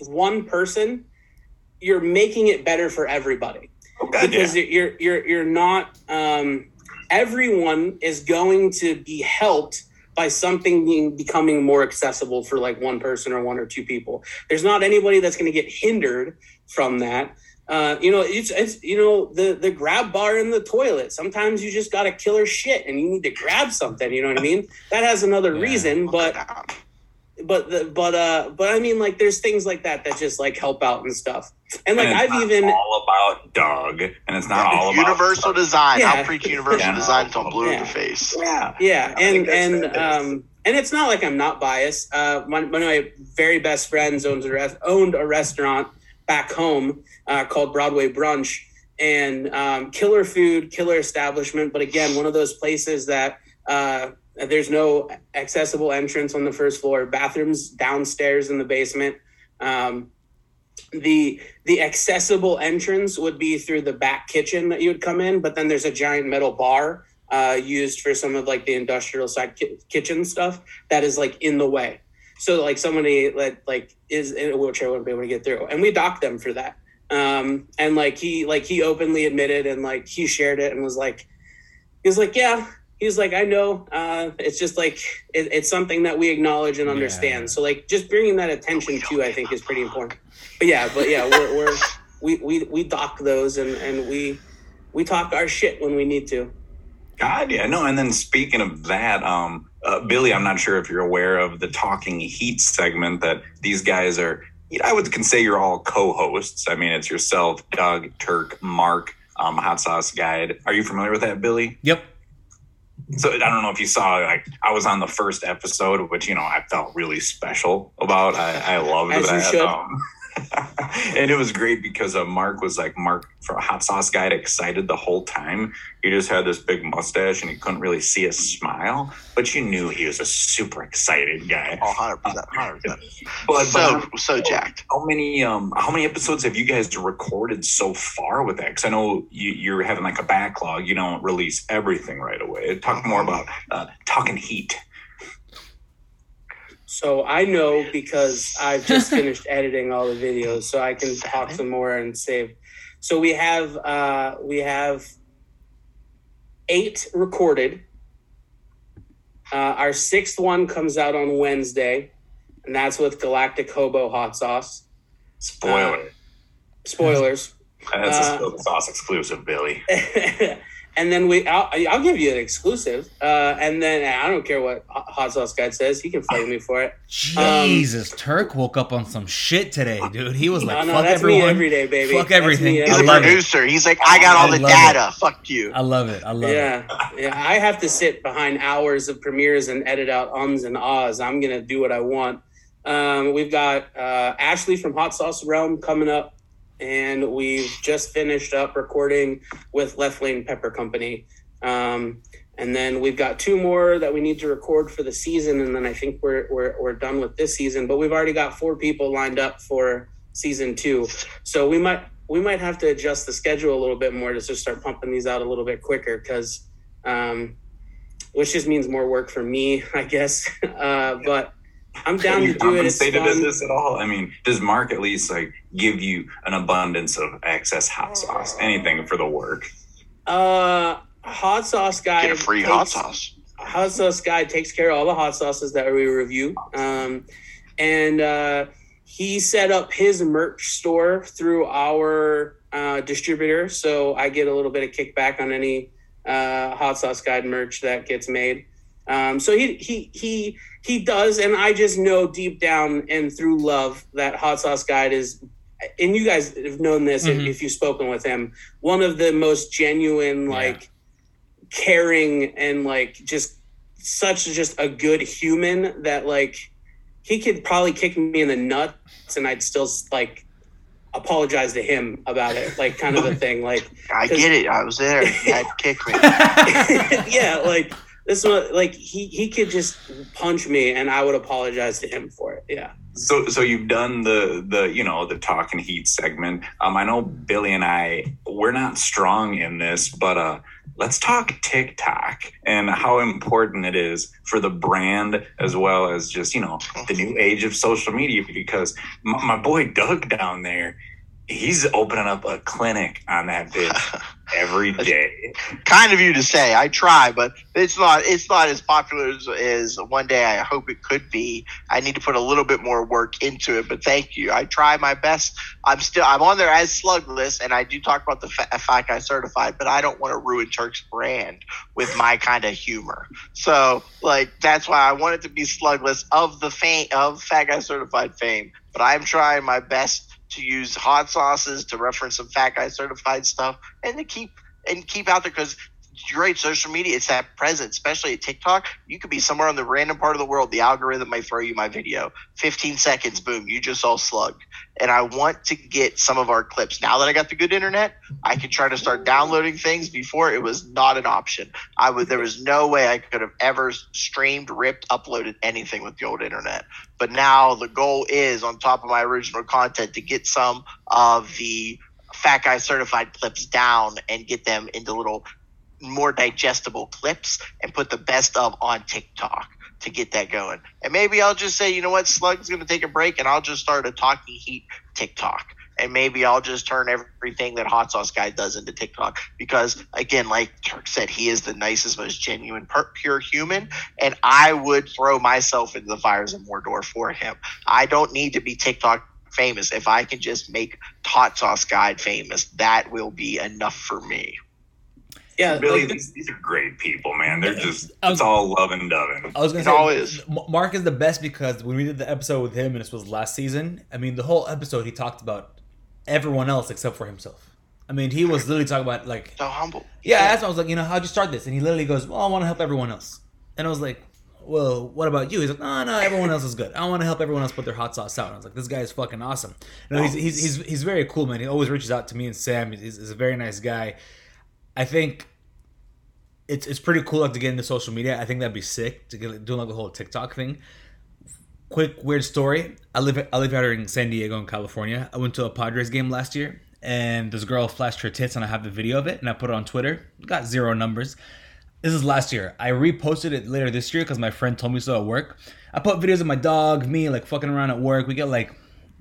one person, you're making it better for everybody. Oh, God, yeah. because you're you're you're not um, everyone is going to be helped by something being becoming more accessible for like one person or one or two people. There's not anybody that's going to get hindered from that. Uh, you know it's, it's you know the the grab bar in the toilet. Sometimes you just got to killer shit and you need to grab something you know what i mean? That has another Yeah. reason but <laughs> but the, but uh but i mean like there's things like that that just like help out and stuff and like And it's i've not even all about Doug, and it's not all about universal design. Yeah. I'll preach universal Yeah. design until I'm blue in Yeah. the face. Yeah, yeah I and and um and it's not like i'm not biased uh one, one of my very best friends owns a res- owned a restaurant back home uh, called broadway brunch and um, killer food killer establishment but again one of those places that uh there's no accessible entrance on the first floor bathrooms downstairs in the basement um the the accessible entrance would be through the back kitchen that you would come in but then there's a giant metal bar uh, used for some of like the industrial side ki- kitchen stuff that is like in the way. So like somebody that like is in a wheelchair wouldn't be able to get through, and we docked them for that. Um, and like he like he openly admitted and like he shared it and was like, he was like, yeah. He's like, I know. Uh, it's just like it, it's something that we acknowledge and understand. Yeah. So like, just bringing that attention to, I think, is pretty important. But yeah, but yeah, we're, we're we we we dock those and and we we talk our shit when we need to. God, yeah, no. And then speaking of that, um, uh, Billy, I'm not sure if you're aware of the Talking Heat segment that these guys are. you know, I would consider you're all co-hosts. I mean, it's yourself, Doug, Turk, Mark, um, Hot Sauce Guide. Are you familiar with that, Billy? Yep. So I don't know if you saw. Like, I was on the first episode, which you know I felt really special about. I, I loved As that. Um, <laughs> <laughs> and it was great because uh, Mark was like Mark for Hot Sauce Guide, excited the whole time. He just had this big mustache, and you couldn't really see his smile, but you knew he was a super excited guy. Oh, 100%. 100%. <laughs> But, So, but so jacked. how many um how many episodes have you guys recorded so far with that? Because I know you, you're having like a backlog. You don't release everything right away. Talk more about uh, talking heat. So I know because I've just finished editing all the videos, so I can talk some more and save. So we have uh, we have eight recorded. Uh, our sixth one comes out on Wednesday, and that's with Galactic Hobo Hot Sauce. Spoiler. Spoilers. <laughs> That's uh, a Spill the sauce exclusive, Billy. <laughs> and then we, I'll, I'll give you an exclusive. Uh, and then I don't care what Hot Sauce Guy says; he can fight me for it. Jesus, Turk woke up on some shit today, dude. He was like, no, no, "Fuck that's everyone." me every day, baby. Fuck That's everything. me I He's every a it. producer. He's like, I got all I the love data. Fuck you. I love it. I love it. Yeah, yeah. I have to sit behind hours of premieres and edit out ums and ahs. I'm gonna do what I want. Um, we've got uh, Ashley from Hot Sauce Realm coming up, and we've just finished up recording with Left Lane Pepper Company. Um, and then we've got two more that we need to record for the season, and then I think we're we're we're done with this season. But we've already got four people lined up for season two, so we might we might have to adjust the schedule a little bit more to just start pumping these out a little bit quicker because, um, which just means more work for me, <laughs> I guess. Uh, but I'm down Are you to do it. It's compensated in fun. this at all? I mean, does Mark at least like give you an abundance of excess hot sauce? Anything for the work? Uh, hot sauce guy. Get a free hot sauce. hot sauce guy takes care of all the hot sauces that we review. Um, and uh, he set up his merch store through our uh, distributor. So I get a little bit of kickback on any uh, hot sauce guide merch that gets made. Um, so he, he, he, he does. And I just know deep down and through love that hot sauce guide is, and you guys have known this if, Mhm. if you've spoken with him, one of the most genuine, Yeah. like, caring and like just such just a good human that like he could probably kick me in the nuts and I'd still like apologize to him about it, like kind of a <laughs> thing. Like I get it. I was there. <laughs> That kicked me. <laughs> yeah, like this one like he he could just punch me and I would apologize to him for it. Yeah. So, so you've done the the you know the Talking Heat segment. Um, I know Billy and I we're not strong in this, but uh, let's talk TikTok and how important it is for the brand as well as just you know the new age of social media. Because my, my boy Doug down there, he's opening up a clinic on that bitch <laughs> every day. kind of you to say. I try, but it's not. It's not as popular as, as one day I hope it could be. I need to put a little bit more work into it. But thank you. I try my best. I'm still. I'm on there as Slugless, and I do talk about the fa- Fat Guy Certified, but I don't want to ruin Turk's brand with my kind of humor. So, like, that's why I want it to be Slugless of the fame of Fat Guy Certified fame. But I'm trying my best to use hot sauces to reference some Fat Guy Certified stuff and to keep and keep out there because great social media. It's that present especially at tiktok. You could be somewhere on the random part of the world. The algorithm might throw you my video. 15 seconds boom you just all slugged and i want to get some of our clips. Now that i got the good internet i can try to start downloading things. Before it was not an option. I would there was no way i could have ever streamed ripped uploaded anything with the old internet. But now the goal is on top of my original content to get some of the fat guy certified clips down and get them into little more digestible clips and put the best of on TikTok to get that going. And maybe I'll just say, you know what, Slug's going to take a break and I'll just start a Talking Heat TikTok. And maybe I'll just turn everything that Hot Sauce Guy does into TikTok because, again, like Turk said, he is the nicest, most genuine, pure human. And I would throw myself into the fires of Mordor for him. I don't need to be TikTok famous. If I can just make Hot Sauce Guy famous, that will be enough for me. Yeah. Billy, like, these, these are great people, man. They're just was- it's um, all love and dovin. I was gonna It say always- Mark is the best because when we did the episode with him and this was last season, I mean the whole episode he talked about everyone else except for himself. I mean he was literally talking about like So humble. yeah, that's why I was like, you know, how'd you start this? And he literally goes, Well, I want to help everyone else. And I was like, Well, what about you? He's like, No, no, everyone else is good. I want to help everyone else put their hot sauce out. And I was like, This guy is fucking awesome. You know, he's, he's, he's, he's very cool, man. He always reaches out to me and Sam. He's, he's a very nice guy. I think it's it's pretty cool like to get into social media. I think that'd be sick to get doing like the whole TikTok thing. Quick weird story. I live I live out here in San Diego in California. I went to a Padres game last year and this girl flashed her tits and I have the video of it and I put it on Twitter. Got zero numbers. This is last year. I reposted it later this year because my friend told me so at work. I put videos of my dog, me like fucking around at work. We get like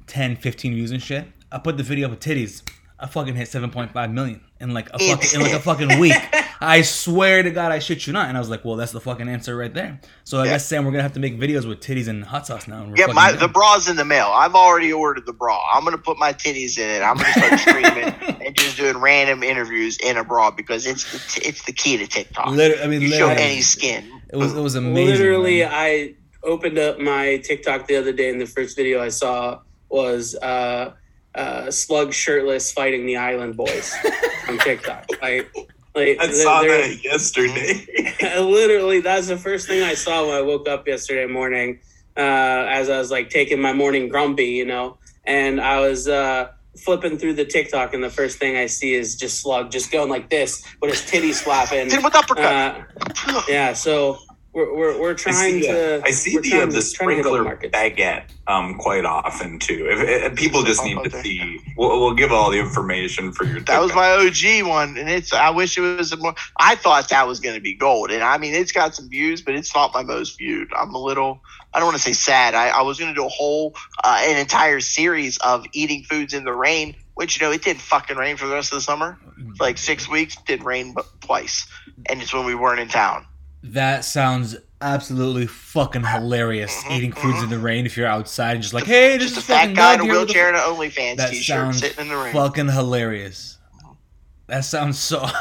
10, 15 views and shit. I put the video of titties. I fucking hit 7.5 million in like a fucking in like a fucking week. <laughs> I swear to God, I shit you not. And I was like, well, that's the fucking answer right there. So I Yeah. guess Sam, we're gonna have to make videos with titties and hot sauce now. and Yeah, my done. the bra's in the mail. I've already ordered the bra. I'm gonna put my titties in it. I'm gonna start streaming <laughs> and just doing random interviews in a bra because it's the, it's the key to TikTok. Liter- I mean, you show literally, any skin. it was it was amazing. Literally, man. I opened up my TikTok the other day, and the first video I saw was uh, uh, Slug shirtless fighting the Island Boys <laughs> on TikTok. Like, like I they're- saw that yesterday. <laughs> literally that's the first thing i saw when i woke up yesterday morning uh, as i was like taking my morning grumpy you know and i was uh, flipping through the tiktok and the first thing i see is just slug just going like this with his titties flapping Hit him uppercut. uh, yeah so we're, we're, we're I trying see, to. I see the, trying uh, the trying to hit all the sprinkler baguette um, quite often too. If, if people just need to see, we'll, we'll give all the information for your. That was pickup. my OG one, and it's. I wish it was a more. I thought that was going to be gold, and I mean, it's got some views, but it's not my most viewed. I'm a little. I don't want to say sad. I, I was going to do a whole, uh, an entire series of eating foods in the rain, which you know it didn't fucking rain for the rest of the summer. For like six weeks, it did rain but twice, and it's when we weren't in town. That sounds absolutely fucking hilarious. Mhm, Eating foods in the rain if you're outside and just like, hey, this Just a is fat fucking guy in a here with the wheelchair and an OnlyFans That t-shirt sounds sitting in the rain. fucking hilarious. That sounds so. <laughs>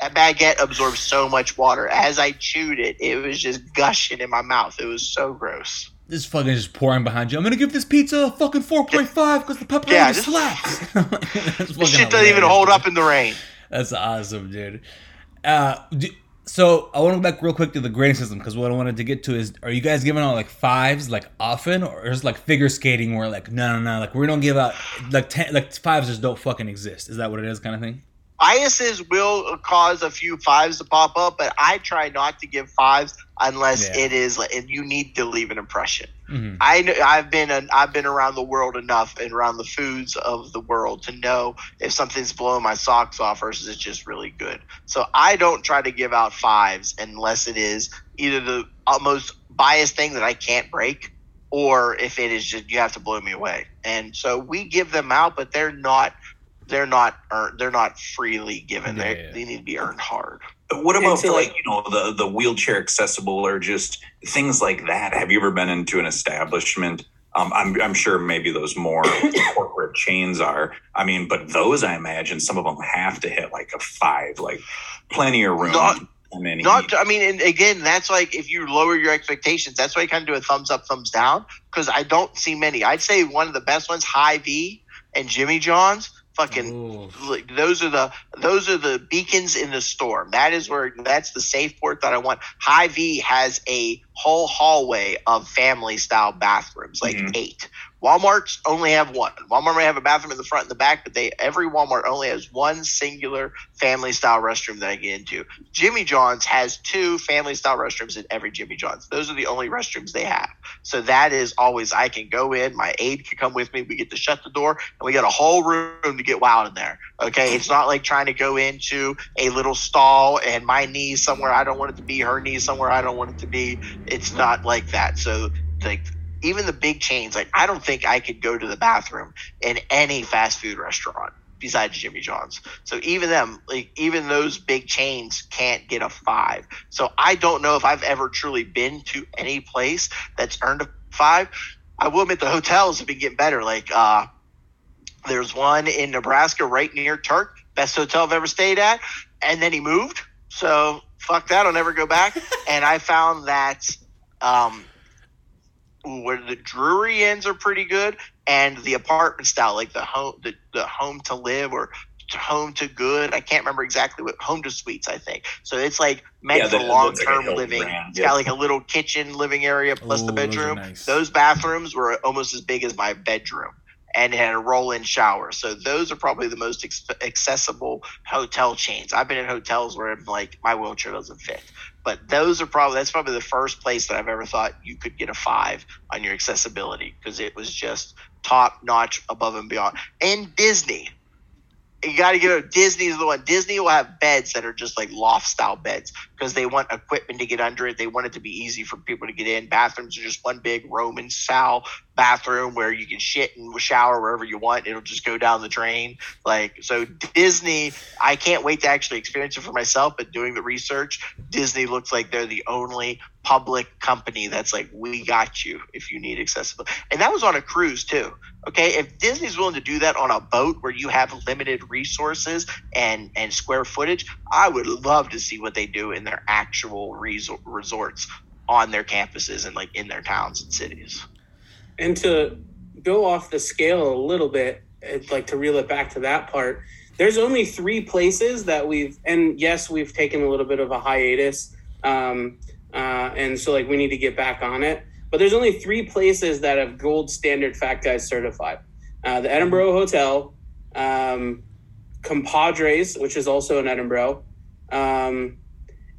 That baguette absorbed so much water. As I chewed it, it was just gushing in my mouth. It was so gross. this fucking just pouring behind you. I'm gonna give this pizza a fucking 4.5 because the pepperoni Yeah, this- slaps. <laughs> This shit doesn't even hold up in the rain. That's awesome, dude. Uh, do, so I want to go back real quick to the grading system because what I wanted to get to is: Are you guys giving out like fives like often, or is like figure skating where like no, no, no, like we don't give out like ten, like fives just don't fucking exist? Is that what it is, kind of thing? Biases will cause a few fives to pop up, but I try not to give fives unless Yeah. it is you need to leave an impression. hmm I know, I've been an, I've been around the world enough and around the foods of the world to know if something's blowing my socks off versus it's just really good. So I don't try to give out fives unless it is either the most biased thing that I can't break, or if it is just you have to blow me away. And so we give them out, but they're not they're not earned, they're not freely given. Yeah, they yeah. they need to be earned hard. What about for like- like you know the the wheelchair accessible or just things like that? Have you ever been into an establishment? Um, I'm I'm sure maybe those more <coughs> corporate chains are. I mean, but those I imagine some of them have to hit like a five, like plenty of room. Not- and then Not, I mean, and again, that's like if you lower your expectations, that's why I kind of do a thumbs up, thumbs down because I don't see many. I'd say one of the best ones, Hy-Vee and Jimmy John's, fucking like, those are the those are the beacons in the storm. That is where that's the safe port that I want. Hy-Vee has a whole hallway of family style bathrooms, like Mhm. eight. Walmart's only have one. Walmart may have a bathroom in the front and the back, but they every Walmart only has one singular family style restroom that I get into. Jimmy John's has two family style restrooms in every Jimmy John's. Those are the only restrooms they have. So that is always I can go in, my aide can come with me, we get to shut the door, and we got a whole room to get wild in there. Okay. It's not like trying to go into a little stall and my knee somewhere I don't want it to be, her knee somewhere I don't want it to be. It's not like that. So like even the big chains, like I don't think I could go to the bathroom in any fast food restaurant besides Jimmy John's. So even them, like even those big chains can't get a five. So I don't know if I've ever truly been to any place that's earned a five. I will admit the hotels have been getting better. Like uh there's one in Nebraska right near Turk, best hotel I've ever stayed at. And then he moved. So fuck that, I'll never go back. <laughs> and I found that um where the Drury Inns are pretty good, and the apartment style, like the home, the, the home to live or home to good. I can't remember exactly what Home2 Suites. I think so. It's like meant Yeah, for long that's like term living. brand, It's yeah. got like a little kitchen living area plus Ooh, the those bedroom. nice. Those bathrooms were almost as big as my bedroom. And it had a roll-in shower, so those are probably the most ex- accessible hotel chains. I've been in hotels where I'm like my wheelchair doesn't fit, but those are probably that's probably the first place that I've ever thought you could get a five on your accessibility because it was just top notch, above and beyond. And Disney, you got to get a Disney's the one. Disney will have beds that are just like loft style beds because they want equipment to get under it. They want it to be easy for people to get in. Bathrooms are just one big Roman style bathroom where you can shit and shower wherever you want. It'll just go down the drain. Like so, Disney. I can't wait to actually experience it for myself. But doing the research, Disney looks like they're the only public company that's like, we got you if you need accessibility. And that was on a cruise too. Okay, if Disney's willing to do that on a boat where you have limited resources and and square footage, I would love to see what they do in their actual resor- resorts on their campuses and like in their towns and cities. And to go off the scale a little bit, it's like to reel it back to that part, there's only three places that we've, and yes, we've taken a little bit of a hiatus. Um, uh, and so, like, we need to get back on it. But there's only three places that have gold standard Fat Guys certified uh, the Edinboro Hotel, um, Compadres, which is also in Edinboro, um,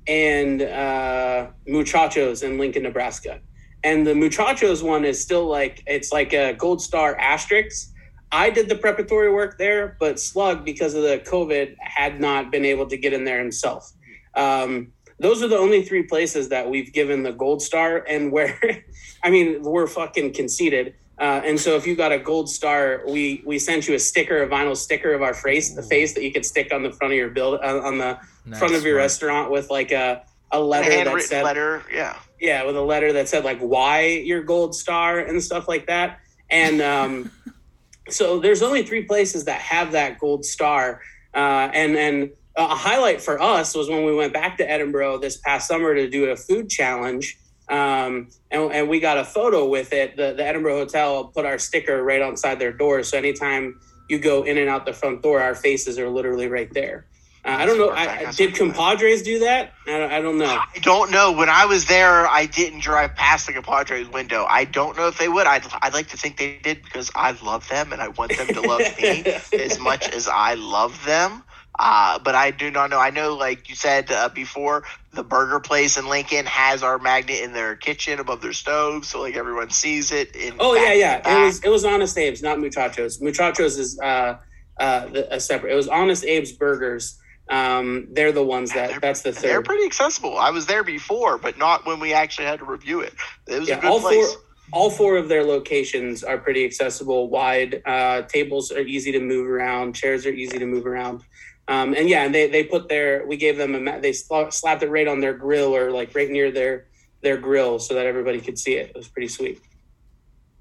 and uh, Muchachos in Lincoln, Nebraska. And the Muchachos one is still like it's like a gold star asterisk. I did the preparatory work there, but Slug, because of the COVID, had not been able to get in there himself. Um, those are the only three places that we've given the gold star, and where, <laughs> I mean, we're fucking conceited. Uh, and so if you got a gold star, we we sent you a sticker, a vinyl sticker of our face, the face that you could stick on the front of your build uh, on the Nice, front of your smart. restaurant with like a a A letter that said letter, yeah. Yeah with a letter that said like why your gold star and stuff like that. And um <laughs> so there's only three places that have that gold star. Uh and and a highlight for us was when we went back to edinboro this past summer to do a food challenge um and, and we got a photo with it. The, the edinboro hotel put our sticker right outside their door. So anytime you go in and out the front door our faces are literally right there uh, i don't know I, did compadres do that I don't, I don't know I don't know. When I was there, I didn't drive past the Compadres window. I don't know if they would. I'd, I'd like to think they did because I love them and I want them to love me <laughs> as much as I love them. Uh, but I do not know. I know, like you said uh, before, the burger place in Lincoln has our magnet in their kitchen above their stove, so like everyone sees it. In Oh yeah, yeah. It was it was Honest Abe's, not Muchachos. Muchachos is uh, uh, a separate. It was Honest Abe's Burgers. Um, they're the ones that that's the They're pretty accessible. I was there before, but not when we actually had to review it. It was Yeah, a good all place. four. All four of their locations are pretty accessible. Wide uh, tables are easy to move around. Chairs are easy to move around. Um, and yeah, and they, they put their we gave them a they sla- slapped it right on their grill or like right near their their grill so that everybody could see it. It was pretty sweet.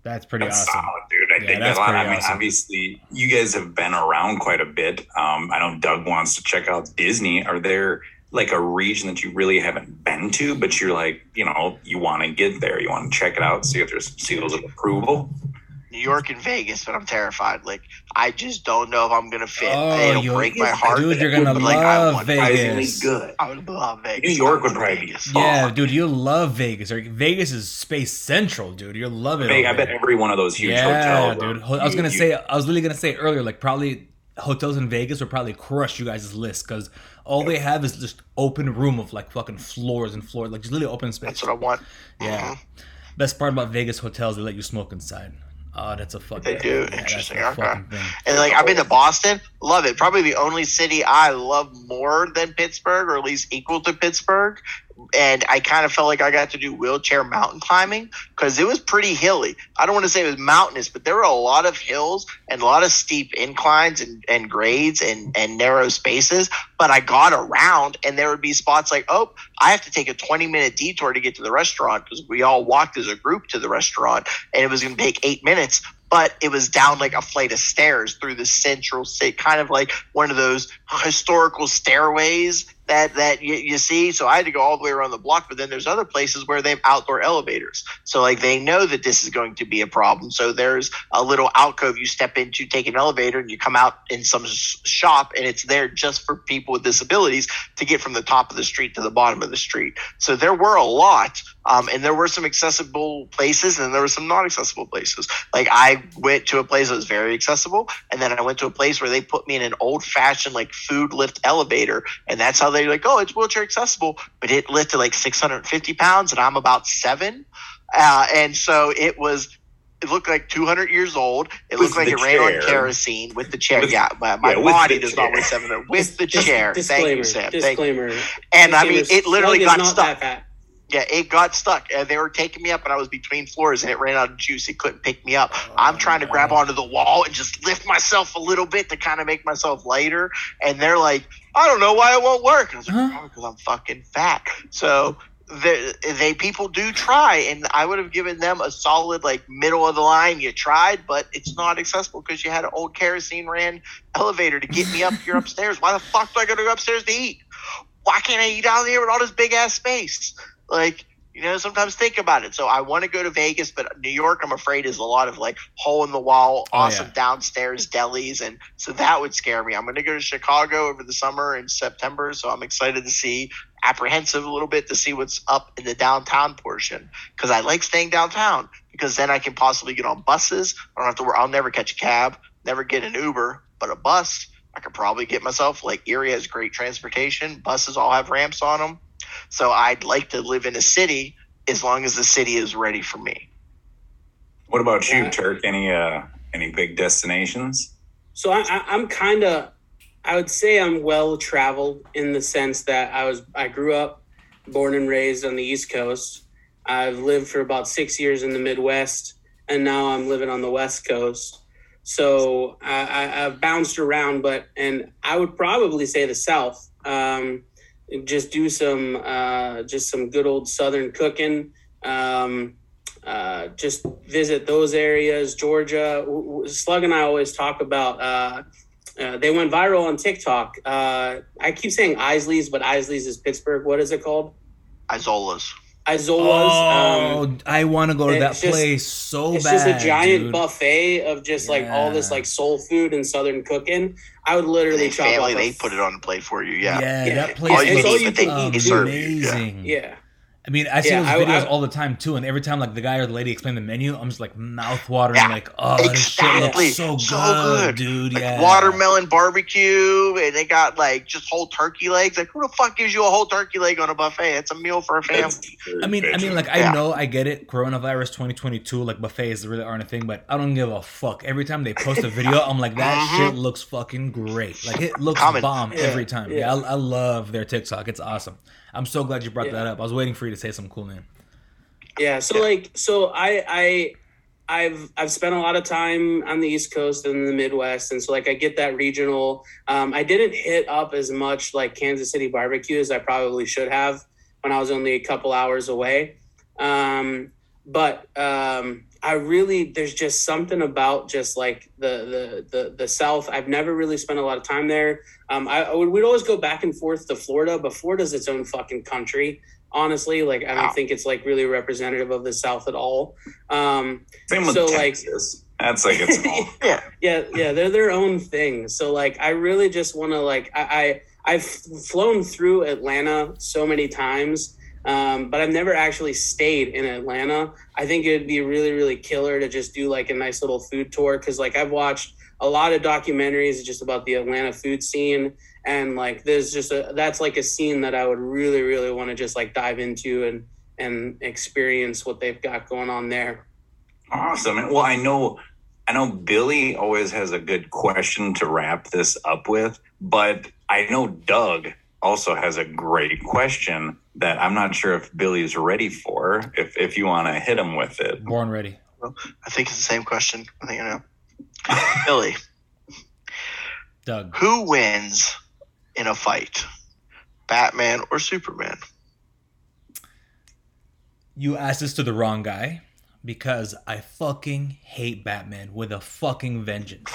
That's pretty That's awesome. solid, dude. I Yeah, think that's that's a lot. pretty I mean, awesome. obviously, you guys have been around quite a bit. Um, I know Doug wants to check out Disney. Are there like a region that you really haven't been to, but you're like, you know, you want to get there, you want to check it out, see if there's some seals of approval? New York and Vegas, but I'm terrified. Like I just don't know if I'm gonna fit. Oh, It'll you- break my heart. dude, you're gonna but, like, love want- Vegas. good. I would love Vegas. New York would probably be Yeah, dude, you love Vegas. Vegas is space central, dude. You'll love it. I bet every one of those huge hotels. yeah, hotels. dude. I was gonna say, I was literally gonna say earlier, like probably hotels in Vegas would probably crush you guys' list because all they have is just open room of like fucking floors and floors, like just literally open space. That's what I want. Yeah. Mm-hmm. Best part about Vegas hotels, they let you smoke inside. Oh, that's a fucking. They do? Yeah, Interesting. Okay. And like I've been to Boston, love it. Probably the only city I love more than Pittsburgh, or at least equal to Pittsburgh. And I kind of felt like I got to do wheelchair mountain climbing because it was pretty hilly. I don't want to say it was mountainous, but there were a lot of hills and a lot of steep inclines and, and grades and, and narrow spaces. But I got around, and there would be spots like, oh, I have to take a 20 minute detour to get to the restaurant because we all walked as a group to the restaurant, and it was going to take eight minutes but it was down like a flight of stairs through the central state, kind of like one of those historical stairways that that you, you see. So I had to go all the way around the block, but then there's other places where they have outdoor elevators. So like they know that this is going to be a problem. So there's a little alcove you step into, take an elevator, and you come out in some shop, and it's there just for people with disabilities to get from the top of the street to the bottom of the street. So there were a lot, um, and there were some accessible places, and there were some not accessible places. Like I went to a place that was very accessible, and then I went to a place where they put me in an old fashioned like food lift elevator, and that's how they like, oh, it's wheelchair accessible, but it lifted like 650 pounds, and I'm about seven, uh, and so it was. It looked like 200 years old. It With looked like the it ran on kerosene with the chair. With- yeah, my, my yeah, body the does not weigh 700 with the Dis- chair. Thank you, disclaimer, Sam. Thank you. Disclaimer. And I mean, it literally got stuck. Yeah, it got stuck. And they were taking me up, and I was between floors, and it ran out of juice. It couldn't pick me up. I'm trying to grab onto the wall and just lift myself a little bit to kind of make myself lighter. And they're like, I don't know why it won't work. I was like, Huh? Oh, because I'm fucking fat. So they, they people do try, and I would have given them a solid like middle of the line. You tried, but it's not accessible because you had an old kerosene ran elevator to get me up here <laughs> upstairs. Why the fuck do I got to go upstairs to eat? Why can't I eat down here with all this big ass space? Like, you know, sometimes think about it. So I want to go to Vegas, but New York, I'm afraid, is a lot of like hole in the wall, Oh, awesome yeah. downstairs delis, and so that would scare me. I'm going to go to Chicago over the summer in September, so I'm excited to see, apprehensive a little bit to see what's up in the downtown portion because I like staying downtown because then I can possibly get on buses. I don't have to worry. I'll never catch a cab, never get an Uber, but a bus. I could probably get myself like Erie has great transportation. Buses all have ramps on them. So I'd like to live in a city as long as the city is ready for me. What about you, Turk? Any uh any big destinations? So I, I, I'm kind of, I would say I'm well traveled in the sense that I was, I grew up, born and raised on the East Coast. I've lived for about six years in the Midwest, and now I'm living on the West Coast. So I, I, I've bounced around, but and I would probably say the South. Um, just do some, uh, just some good old Southern cooking. Um, uh, just visit those areas. Georgia, W- w- Slug and I always talk about. Uh, uh, they went viral on TikTok. Uh, I keep saying Isaly's, but Isaly's is Pittsburgh. What is it called? Isola's. Isola's. Oh, um, I want to go to that just- place so it's bad. just a giant dude. buffet of just like all this like soul food and southern cooking. I would literally chop family, up they put it on the plate for you. Yeah, Yeah. Yeah. that place All you is need, but they eat, amazing. serve you, yeah. Yeah, I mean, I see Yeah, those videos I- all the time too, and every time like the guy or the lady explain the menu, I'm just like mouth watering, Yeah, like, oh, this shit looks so, So good, good. dude. Like yeah, watermelon barbecue, and they got like just whole turkey legs. Like, who the fuck gives you a whole turkey leg on a buffet? It's a meal for a family. I mean, I mean, like I Yeah. know, I get it. Coronavirus 2022, like buffets really aren't a thing, but I don't give a fuck. Every time they post a <laughs> video, I'm like, that Mhm. shit looks fucking great. Like it looks Common. bomb every time. Yeah. I, I love their TikTok. It's awesome. I'm so glad you brought that up. I was waiting for you to say some cool name. yeah. So Yeah. like, so I, I, I've I've spent a lot of time on the East Coast and the Midwest, and so like I get that regional. Um, I didn't hit up as much like Kansas City barbecue as I probably should have when I was only a couple hours away. Um, but um, I really there's just something about just like the the the the South. I've never really spent a lot of time there. Um, I, I would we'd always go back and forth to Florida, but Florida's its own fucking country. Honestly, like I don't Wow. think it's like really representative of the South at all. Um, Same with So, like- Texas. That's like it's <laughs> all. Yeah. yeah yeah they're their own thing so like i really just want to like i, I i've flown through atlanta so many times um, but i've never actually stayed in atlanta i think it would be really really killer to just do like a nice little food tour because like i've watched a lot of documentaries just about the atlanta food scene and like there's just a that's like a scene that i would really really want to just like dive into and and experience what they've got going on there Awesome. Well, I know, I know Billy always has a good question to wrap this up with, but I know Doug also has a great question that I'm not sure if Billy's ready for. If if you want to hit him with it, Born ready. I think it's the same question. I think I know. Billy, <laughs> Doug. who wins in a fight? Batman or Superman? You asked this to the wrong guy because I fucking hate Batman with a fucking vengeance.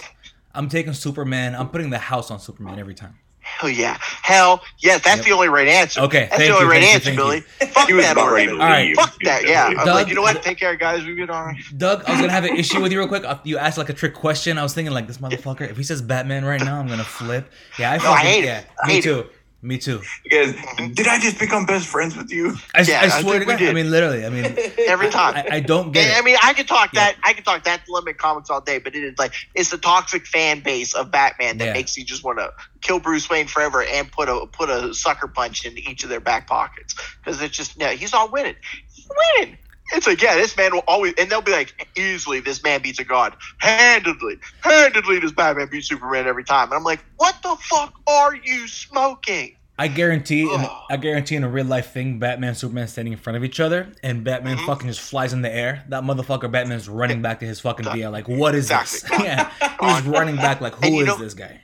I'm taking Superman. I'm putting the house on Superman every time. Hell yeah. Hell yes, that's Yep. the only right answer. Okay, That's thank the only you, right thank you, answer, thank Billy. you. Fuck he that already. All right. Fuck that, yeah. I was Doug- like, you know what? Take care, guys. We get on. Doug, I was gonna have an issue with you real quick. Uh, You asked like a trick question. I was thinking like this <laughs> motherfucker. If he says Batman right now, I'm gonna flip. Yeah, I No, I fucking hate it. yeah. I Me hate too. Me too. You guys, did I just become best friends with you? I, Yeah, I I swear to God. did. I mean, literally. I mean, <laughs> Every time. I, I don't get And, I mean, I could talk Yeah. that. I could talk that limit comics all day, but it is like it's the toxic fan base of Batman that Yeah. makes you just want to kill Bruce Wayne forever and put a put a sucker punch in each of their back pockets because it's just no, he's all winning. He's winning. It's like yeah, this man will always, and they'll be like easily, this man beats a god handedly, handedly. Does Batman beat Superman every time? And I'm like, what the fuck are you smoking? I guarantee, in, I guarantee in a real life thing, Batman, Superman standing in front of each other, and Batman Mhm. fucking just flies in the air. That motherfucker, Batman's running back to his fucking VL. Like, what is this? <laughs> Yeah, he's running back. Like, who is know- this guy?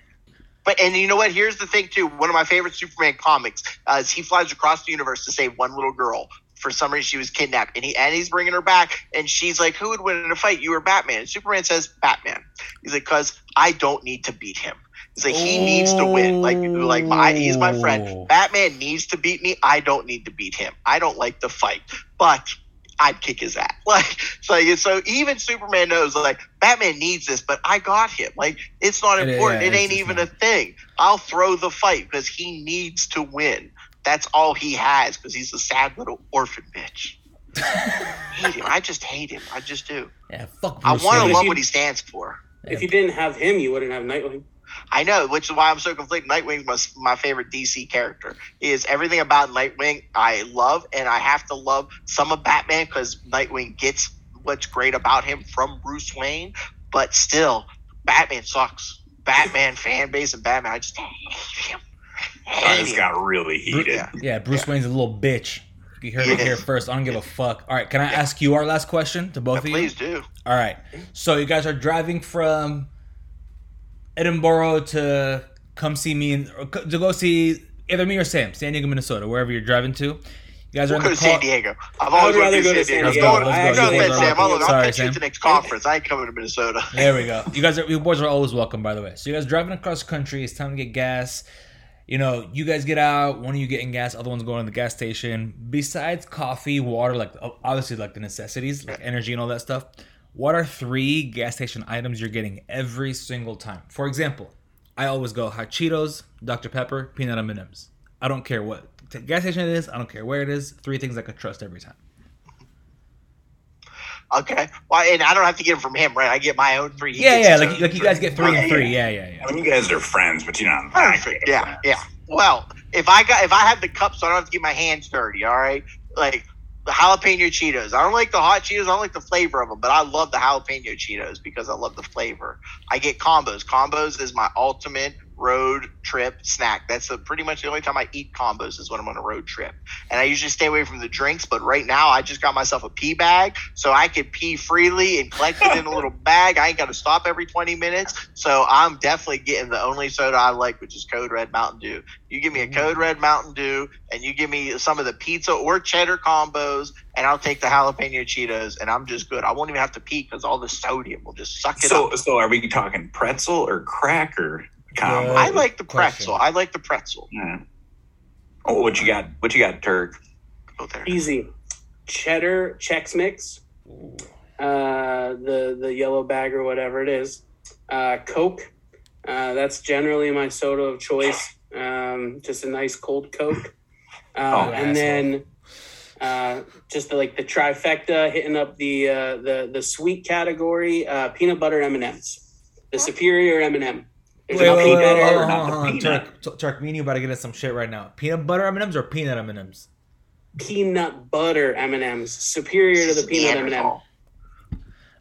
But and you know what? Here's the thing too. One of my favorite Superman comics uh, is he flies across the universe to save one little girl. For some reason, she was kidnapped, and he and he's bringing her back, and she's like, "Who would win in a fight, you or Batman?" And Superman says, "Batman." He's like, "Cause I don't need to beat him." He's like, "He needs to win. Like, like my, he's my friend. Batman needs to beat me. I don't need to beat him. I don't like the fight, but." I'd kick his ass. <laughs> Like, so, so even Superman knows, like, Batman needs this, but I got him. Like, it's not important. yeah, it ain't even not. a thing. I'll throw the fight because he needs to win. That's all he has because he's a sad little orphan bitch. hate him. I just hate him. I just do. Yeah, fuck I want to love you- what he stands for. if you didn't have him you wouldn't have nightwing I know, which is why I'm so conflicted. Nightwing's my, my favorite DC character. He is everything about Nightwing I love, and I have to love some of Batman because Nightwing gets what's great about him from Bruce Wayne. But still, Batman sucks. Batman fan base and Batman, I just hate him. I just got really heated. Yeah. Yeah, Bruce Wayne's a little bitch. You heard it He here is. first. I don't give a fuck. All right, can I ask you our last question to both of you? Please do. All right. So you guys are driving from Edinboro to come see me and to go see either me or Sam, San Diego, Minnesota, wherever you're driving to. You guys are We'll in go the to San. Diego. I've I always would wanted rather to go go to San San Diego. Diego. Let's Let's go. go. Let's Let's go. Sam. I'll, I'll Sorry, catch you at the next conference. I ain't coming to Minnesota. There we go. You guys are you boys are always welcome, by the way. So you guys driving across country. It's time to get gas. You know, you guys get out. One of you getting gas. Other one's going to the gas station. Besides coffee, water, like obviously like the necessities, like energy and all that stuff. What are three gas station items you're getting every single time? For example, I always go hot Cheetos, Dr Pepper, peanut M and M's. I don't care what gas station it is. I don't care where it is. Three things I could trust every time. Okay. Well, and I don't have to get them from him, right? I get my own three. He Yeah, yeah. Like like you guys get three and three. Yeah, yeah, yeah. I mean, you guys are friends, but you're not. Perfect. Yeah, yeah. Well, if I got if I have the cup, so I don't have to get my hands dirty. All right, like the jalapeno Cheetos. I don't like the hot Cheetos. I don't like the flavor of them, but I love the jalapeno Cheetos because I love the flavor. I get combos. Combos is my ultimate road trip snack. That's the, pretty much the only time I eat combos is when I'm on a road trip. And I usually stay away from the drinks, but right now I just got myself a pee bag so I can pee freely and collect it in a little <laughs> bag. I ain't got to stop every 20 minutes. So I'm definitely getting the only soda I like, which is Code Red Mountain Dew. You give me a Code Red Mountain Dew and you give me some of the pizza or cheddar combos, and I'll take the jalapeno Cheetos, and I'm just good. I won't even have to pee because all the sodium will just suck it So, up. so are we talking pretzel or cracker combo? Yeah. I like the Question. pretzel. I like the pretzel. Yeah. Oh, what you got? What you got, Turk? Go there. Easy. Cheddar Chex Mix, uh, the the yellow bag or whatever it is. Uh, Coke. Uh, that's generally my soda of choice. Um, just a nice cold Coke. <laughs> Uh, Oh, and then uh, just the, like the trifecta, hitting up the uh, the the sweet category. Uh, peanut butter M and M's, the superior M and M. There's Wait, wait, nothing wait, wait, better. hold not hold on, peanut. Turk, Turk, me and you about to get us some shit right now. Peanut butter M and M's or peanut M and M's? Peanut butter M and M's, superior to the peanut M and M. All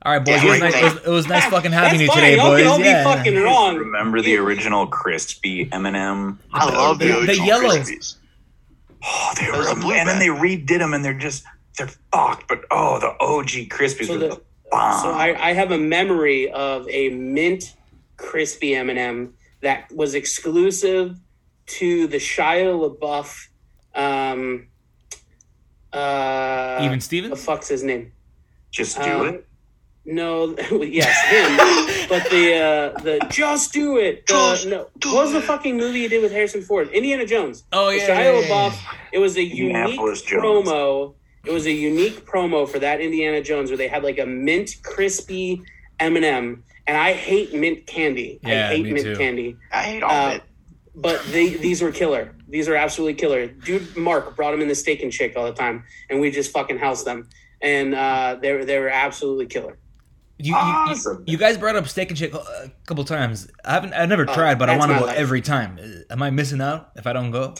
right, boys. Yeah, it, was right nice, it, was, it was nice <laughs> fucking having you That's today, fine. Y'all boys. can all be yeah. fucking wrong. Remember the original crispy M&M? I love the, The- the original yellow. Krispies. Oh, they Those were, are blue and then they redid them, and they're just they're fucked. But oh, the OG crispies So were the- the bomb. So I, I have a memory of a mint crispy M&M that was exclusive to the Shia LaBeouf. Um, uh, Even the Stevens? fuck's his name? just do Uh, it. No, <laughs> yes, him. but the uh, the just do it. The, Just no, do what was the fucking movie he did with Harrison Ford? Indiana Jones. Oh The yeah. Shia yeah, yeah, LaBeouf. yeah. It was a unique Jones. promo. It was a unique promo for that Indiana Jones where they had like a mint crispy M and m and I hate mint candy. Yeah, I hate me mint too. candy. I hate all Uh, of it. But they these were killer. These are absolutely killer. Dude, Mark brought them in the steak and shake all the time, and we just fucking housed them, and uh, they were they were absolutely killer. You, you, Awesome. you, you guys brought up steak and shake a couple times. I haven't. I've never Oh, tried, but I want to go life. every time. Uh, Am I missing out if I don't go?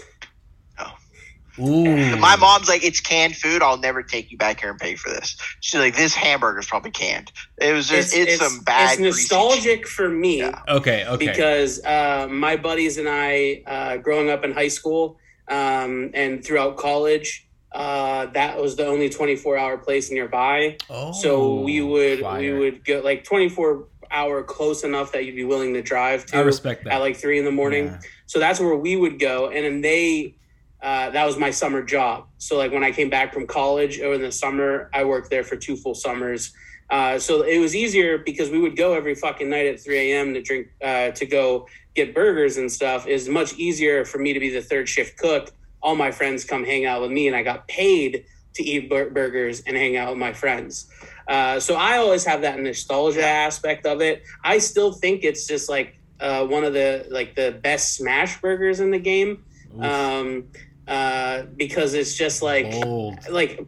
No. Ooh. My mom's like, it's canned food. I'll never take you back here and pay for this. She's like, this hamburger's probably canned. It was just, it's, some bad. It's nostalgic for me. Yeah. Okay. Okay. because uh, my buddies and I, uh, growing up in high school um, and throughout college, uh, that was the only 24 hour place nearby. oh, so we would we would go like 24 hour close enough that you'd be willing to drive to I respect that. at like three in the morning. Yeah. So that's where we would go, and then they. Uh, that was my summer job. So like when I came back from college over the summer, I worked there for two full summers. Uh, so it was easier because we would go every fucking night at 3 a.m. to drink uh, to go get burgers and stuff. Is much easier for me to be the third shift cook. All my friends come hang out with me, and I got paid to eat bur- burgers and hang out with my friends. Uh, so I always have that nostalgia aspect of it. I still think it's just like uh, one of the like the best smash burgers in the game um, uh, because it's just like bold. like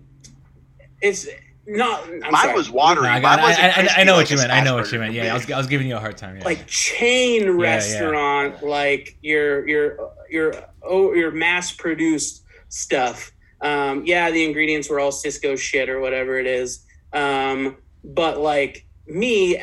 it's not. I'm Mine sorry. was watery. No, I, got, I, wasn't I, I, I crispy know like what you a meant. I know what you Burger meant. Yeah. I was, I was giving you a hard time. Yeah. like chain yeah. restaurant, like your your your oh your mass produced stuff. Um, yeah, the ingredients were all Sysco shit or whatever it is. Um, but like me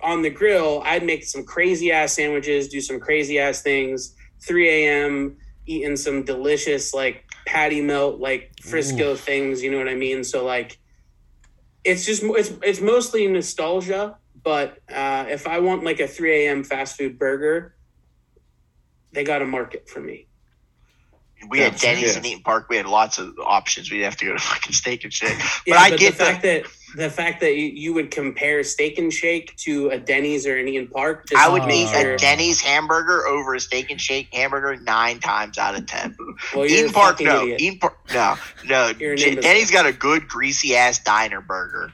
on the grill, I'd make some crazy ass sandwiches, do some crazy ass things. 3 a.m. eating some delicious like patty melt, like Frisco things. You know what I mean? So like, it's just it's it's mostly nostalgia. But uh, if I want like a 3 a.m. fast food burger, they got a market for me. We had Denny's Yeah. in Eat'n Park. We had lots of options. We'd have to go to fucking Steak and Shake. <laughs> But Yeah, I but get the the, fact that the fact that you, you would compare Steak and Shake to a Denny's or an Eat'n Park. just I would eat sure- a Denny's hamburger over a Steak and Shake hamburger nine times out of ten. <laughs> Well, Eat'n Park, no. idiot. Eat'n Park, no, no. You're an J- imbecile. Denny's got a good greasy ass diner burger,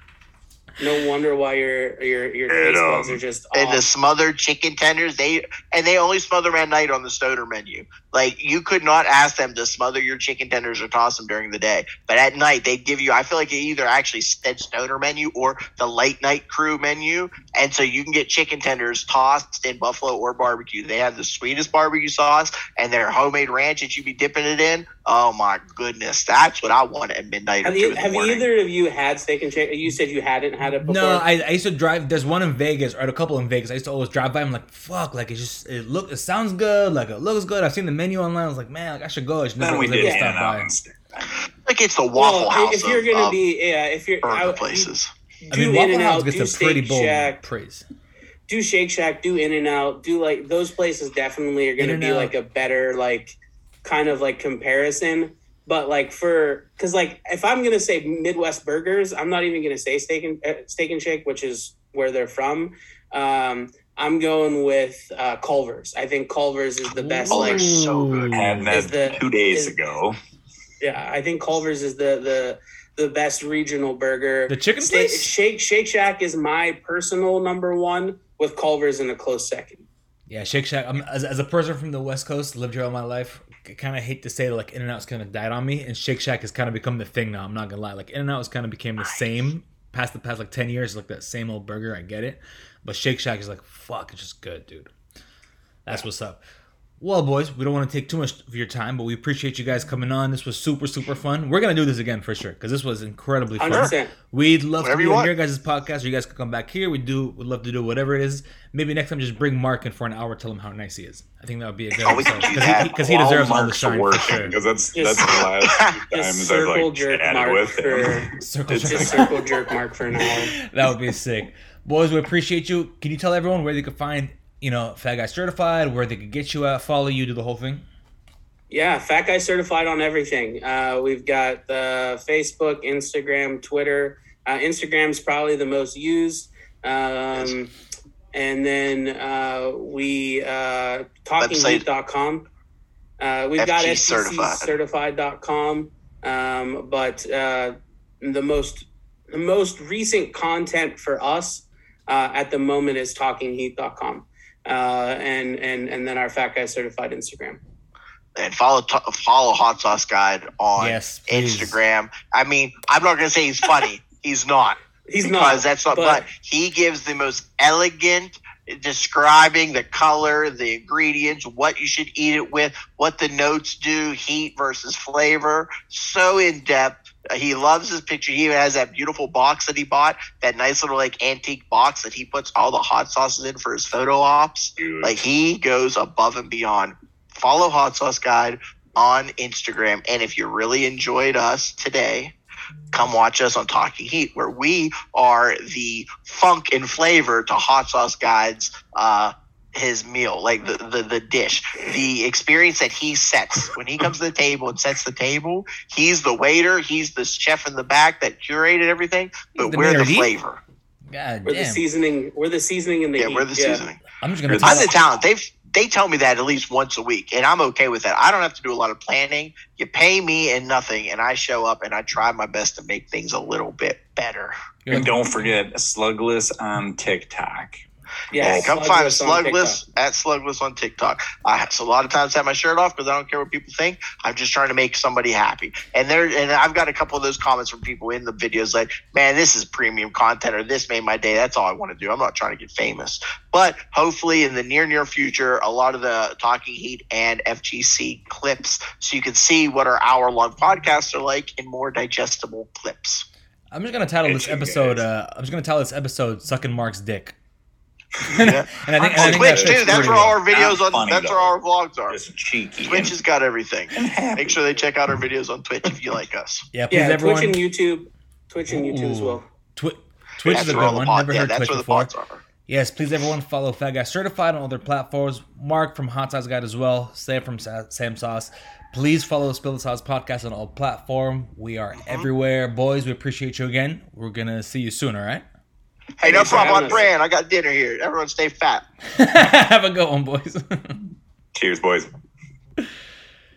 No wonder why your your your And, um, are just and the smothered chicken tenders. They and they only smother them at night on the stoner menu. Like you could not ask them to smother your chicken tenders or toss them during the day, but at night they'd give you. I feel like it either actually said stoner menu or the late night crew menu, and so you can get chicken tenders tossed in buffalo or barbecue. They have the sweetest barbecue sauce and their homemade ranch that you be dipping it in. Oh my goodness, that's what I want at midnight. Have or two you in the have either of you had Steak and chicken? You said you hadn't had it before. No, I, I used to drive. There's one in Vegas, or a couple in Vegas. I used to always drive by. I'm like, fuck, like it just it look, it sounds good, like it looks good. I've seen the menu online. I was like, man, like I should go. I just never Then we was able did to stop and out by. instead. like it's the Waffle well, House. if you're of- gonna of be yeah, if you're burger I- places. I do mean, Waffle In-N-Out, House do gets a pretty Steak bold Shack, praise. do Shake Shack, do In and Out, do like those places definitely are going to be In-N-Out. like a better like kind of like comparison. But like for because like if I'm gonna say Midwest burgers, I'm not even gonna say Steak and uh, Steak and Shake, which is where they're from. Um, I'm going with uh, Culver's. I think Culver's is the best. Oh, like so good. Had Is that the- two days is- ago. yeah, I think Culver's is the the the best regional burger. The chicken Steak, place? Shake Shake Shack is my personal number one, with Culver's in a close second. Yeah, Shake Shack. I'm, as, as a person from the West Coast, lived here all my life. I kind of hate to say like In and Out's kind of died on me, and Shake Shack has kind of become the thing now. I'm not gonna lie. Like In and Out's kind of became the same past the past like ten years, like that same old burger. I get it, but Shake Shack is like fuck. It's just good, dude. That's what's up. Well, boys, we don't want to take too much of your time, but we appreciate you guys coming on. This was super, super fun. We're gonna do this again for sure because this was incredibly fun. 100%. We'd love Whatever to you be on your guys' podcast. Or you guys can come back here. We do. We'd love to do whatever it is. Maybe next time, just bring Mark in for an hour. Tell him how nice he is. I think that would be a good Oh, we can episode do that. because he, While deserves all the Mark's shine for sure. Because that's Just- that's the last <laughs> few Just times I've like jerk chatted Mark with him. for <laughs> Circle jerk. just circle jerk Mark for an hour. <laughs> that would be sick, boys. We appreciate you. Can you tell everyone where they could find you know Fat Guy Certified, where they could get you at, follow you, do the whole thing? Yeah, Fat Guy certified on everything. Uh, we've got the Facebook, Instagram, Twitter. Uh, Instagram's probably the most used. Um, and then uh, we uh, talkingheat.com. Uh, we've got FG certified. certified.com. Um, but uh, the most the most recent content for us uh, at the moment is talkingheat.com. Uh, and and and then our Fat Guy certified Instagram. and follow follow Hot Sauce Guide on Yes. Instagram. I mean, I'm not gonna say he's funny. <laughs> he's not. He's because not. that's not. But, but- he gives the most elegant describing the color, the ingredients, what you should eat it with, what the notes do, heat versus flavor. So in depth. He loves his picture. He even has that beautiful box that he bought, that nice little like antique box that he puts all the hot sauces in for his photo ops. Dude. Like he goes above and beyond. Follow Hot Sauce Guide on Instagram. And if you really enjoyed us today, come watch us on Talking Heat, where we are the funk and flavor to Hot Sauce Guide's uh his meal, like the, the the dish, the experience that he sets when he comes to the table and sets the table. He's the waiter, he's the chef in the back that curated everything, but the we're the maitre flavor. God We're the damn. season. We're the seasoning in the Yeah, heat. we're the seasoning. I'm just gonna. I'm the talent. They've they tell me that at least once a week, and I'm okay with that. I don't have to do a lot of planning. You pay me and nothing, and I show up and I try my best to make things a little bit better. You're And don't forget Slugless on TikTok. Yeah, and come find us, Slugless at Slugless on TikTok. I so a lot of times have my shirt off because I don't care what people think. I'm just trying to make somebody happy. And there, and I've got a couple of those comments from people in the videos like, "Man, this is premium content," or "This made my day." That's all I want to do. I'm not trying to get famous, but hopefully in the near near future, a lot of the Talking Heat and FGC clips, so you can see what our hour long podcasts are like in more digestible clips. I'm just gonna title this episode. Uh, I'm just gonna title this episode "Sucking Mark's Dick." Yeah. <laughs> and I think, and I On think Twitch that too. That's where all our videos Not on. funny, That's though. where our vlogs are. Just cheeky. Twitch has got everything. Make sure they check out our videos on Twitch if you like us. Yeah, please Yeah, everyone. Twitch and YouTube. Twitch and YouTube as well. Twi- Twitch That's is a good one. pod- Never yeah, heard that's Twitch where the before. pods are. Yes, please everyone follow Fat Guy Certified on other platforms. Mark from Hot Sauce Guide as well. Sam from Sa- Sam Sauce. Please follow Spill the Sauce podcast on all platform. We are Mm-hmm. everywhere, boys. We appreciate you again. We're gonna see you soon. All right. Hey, no problem. On brand. I got dinner here. Everyone stay fat. <laughs> Have a good one, boys. Cheers, boys.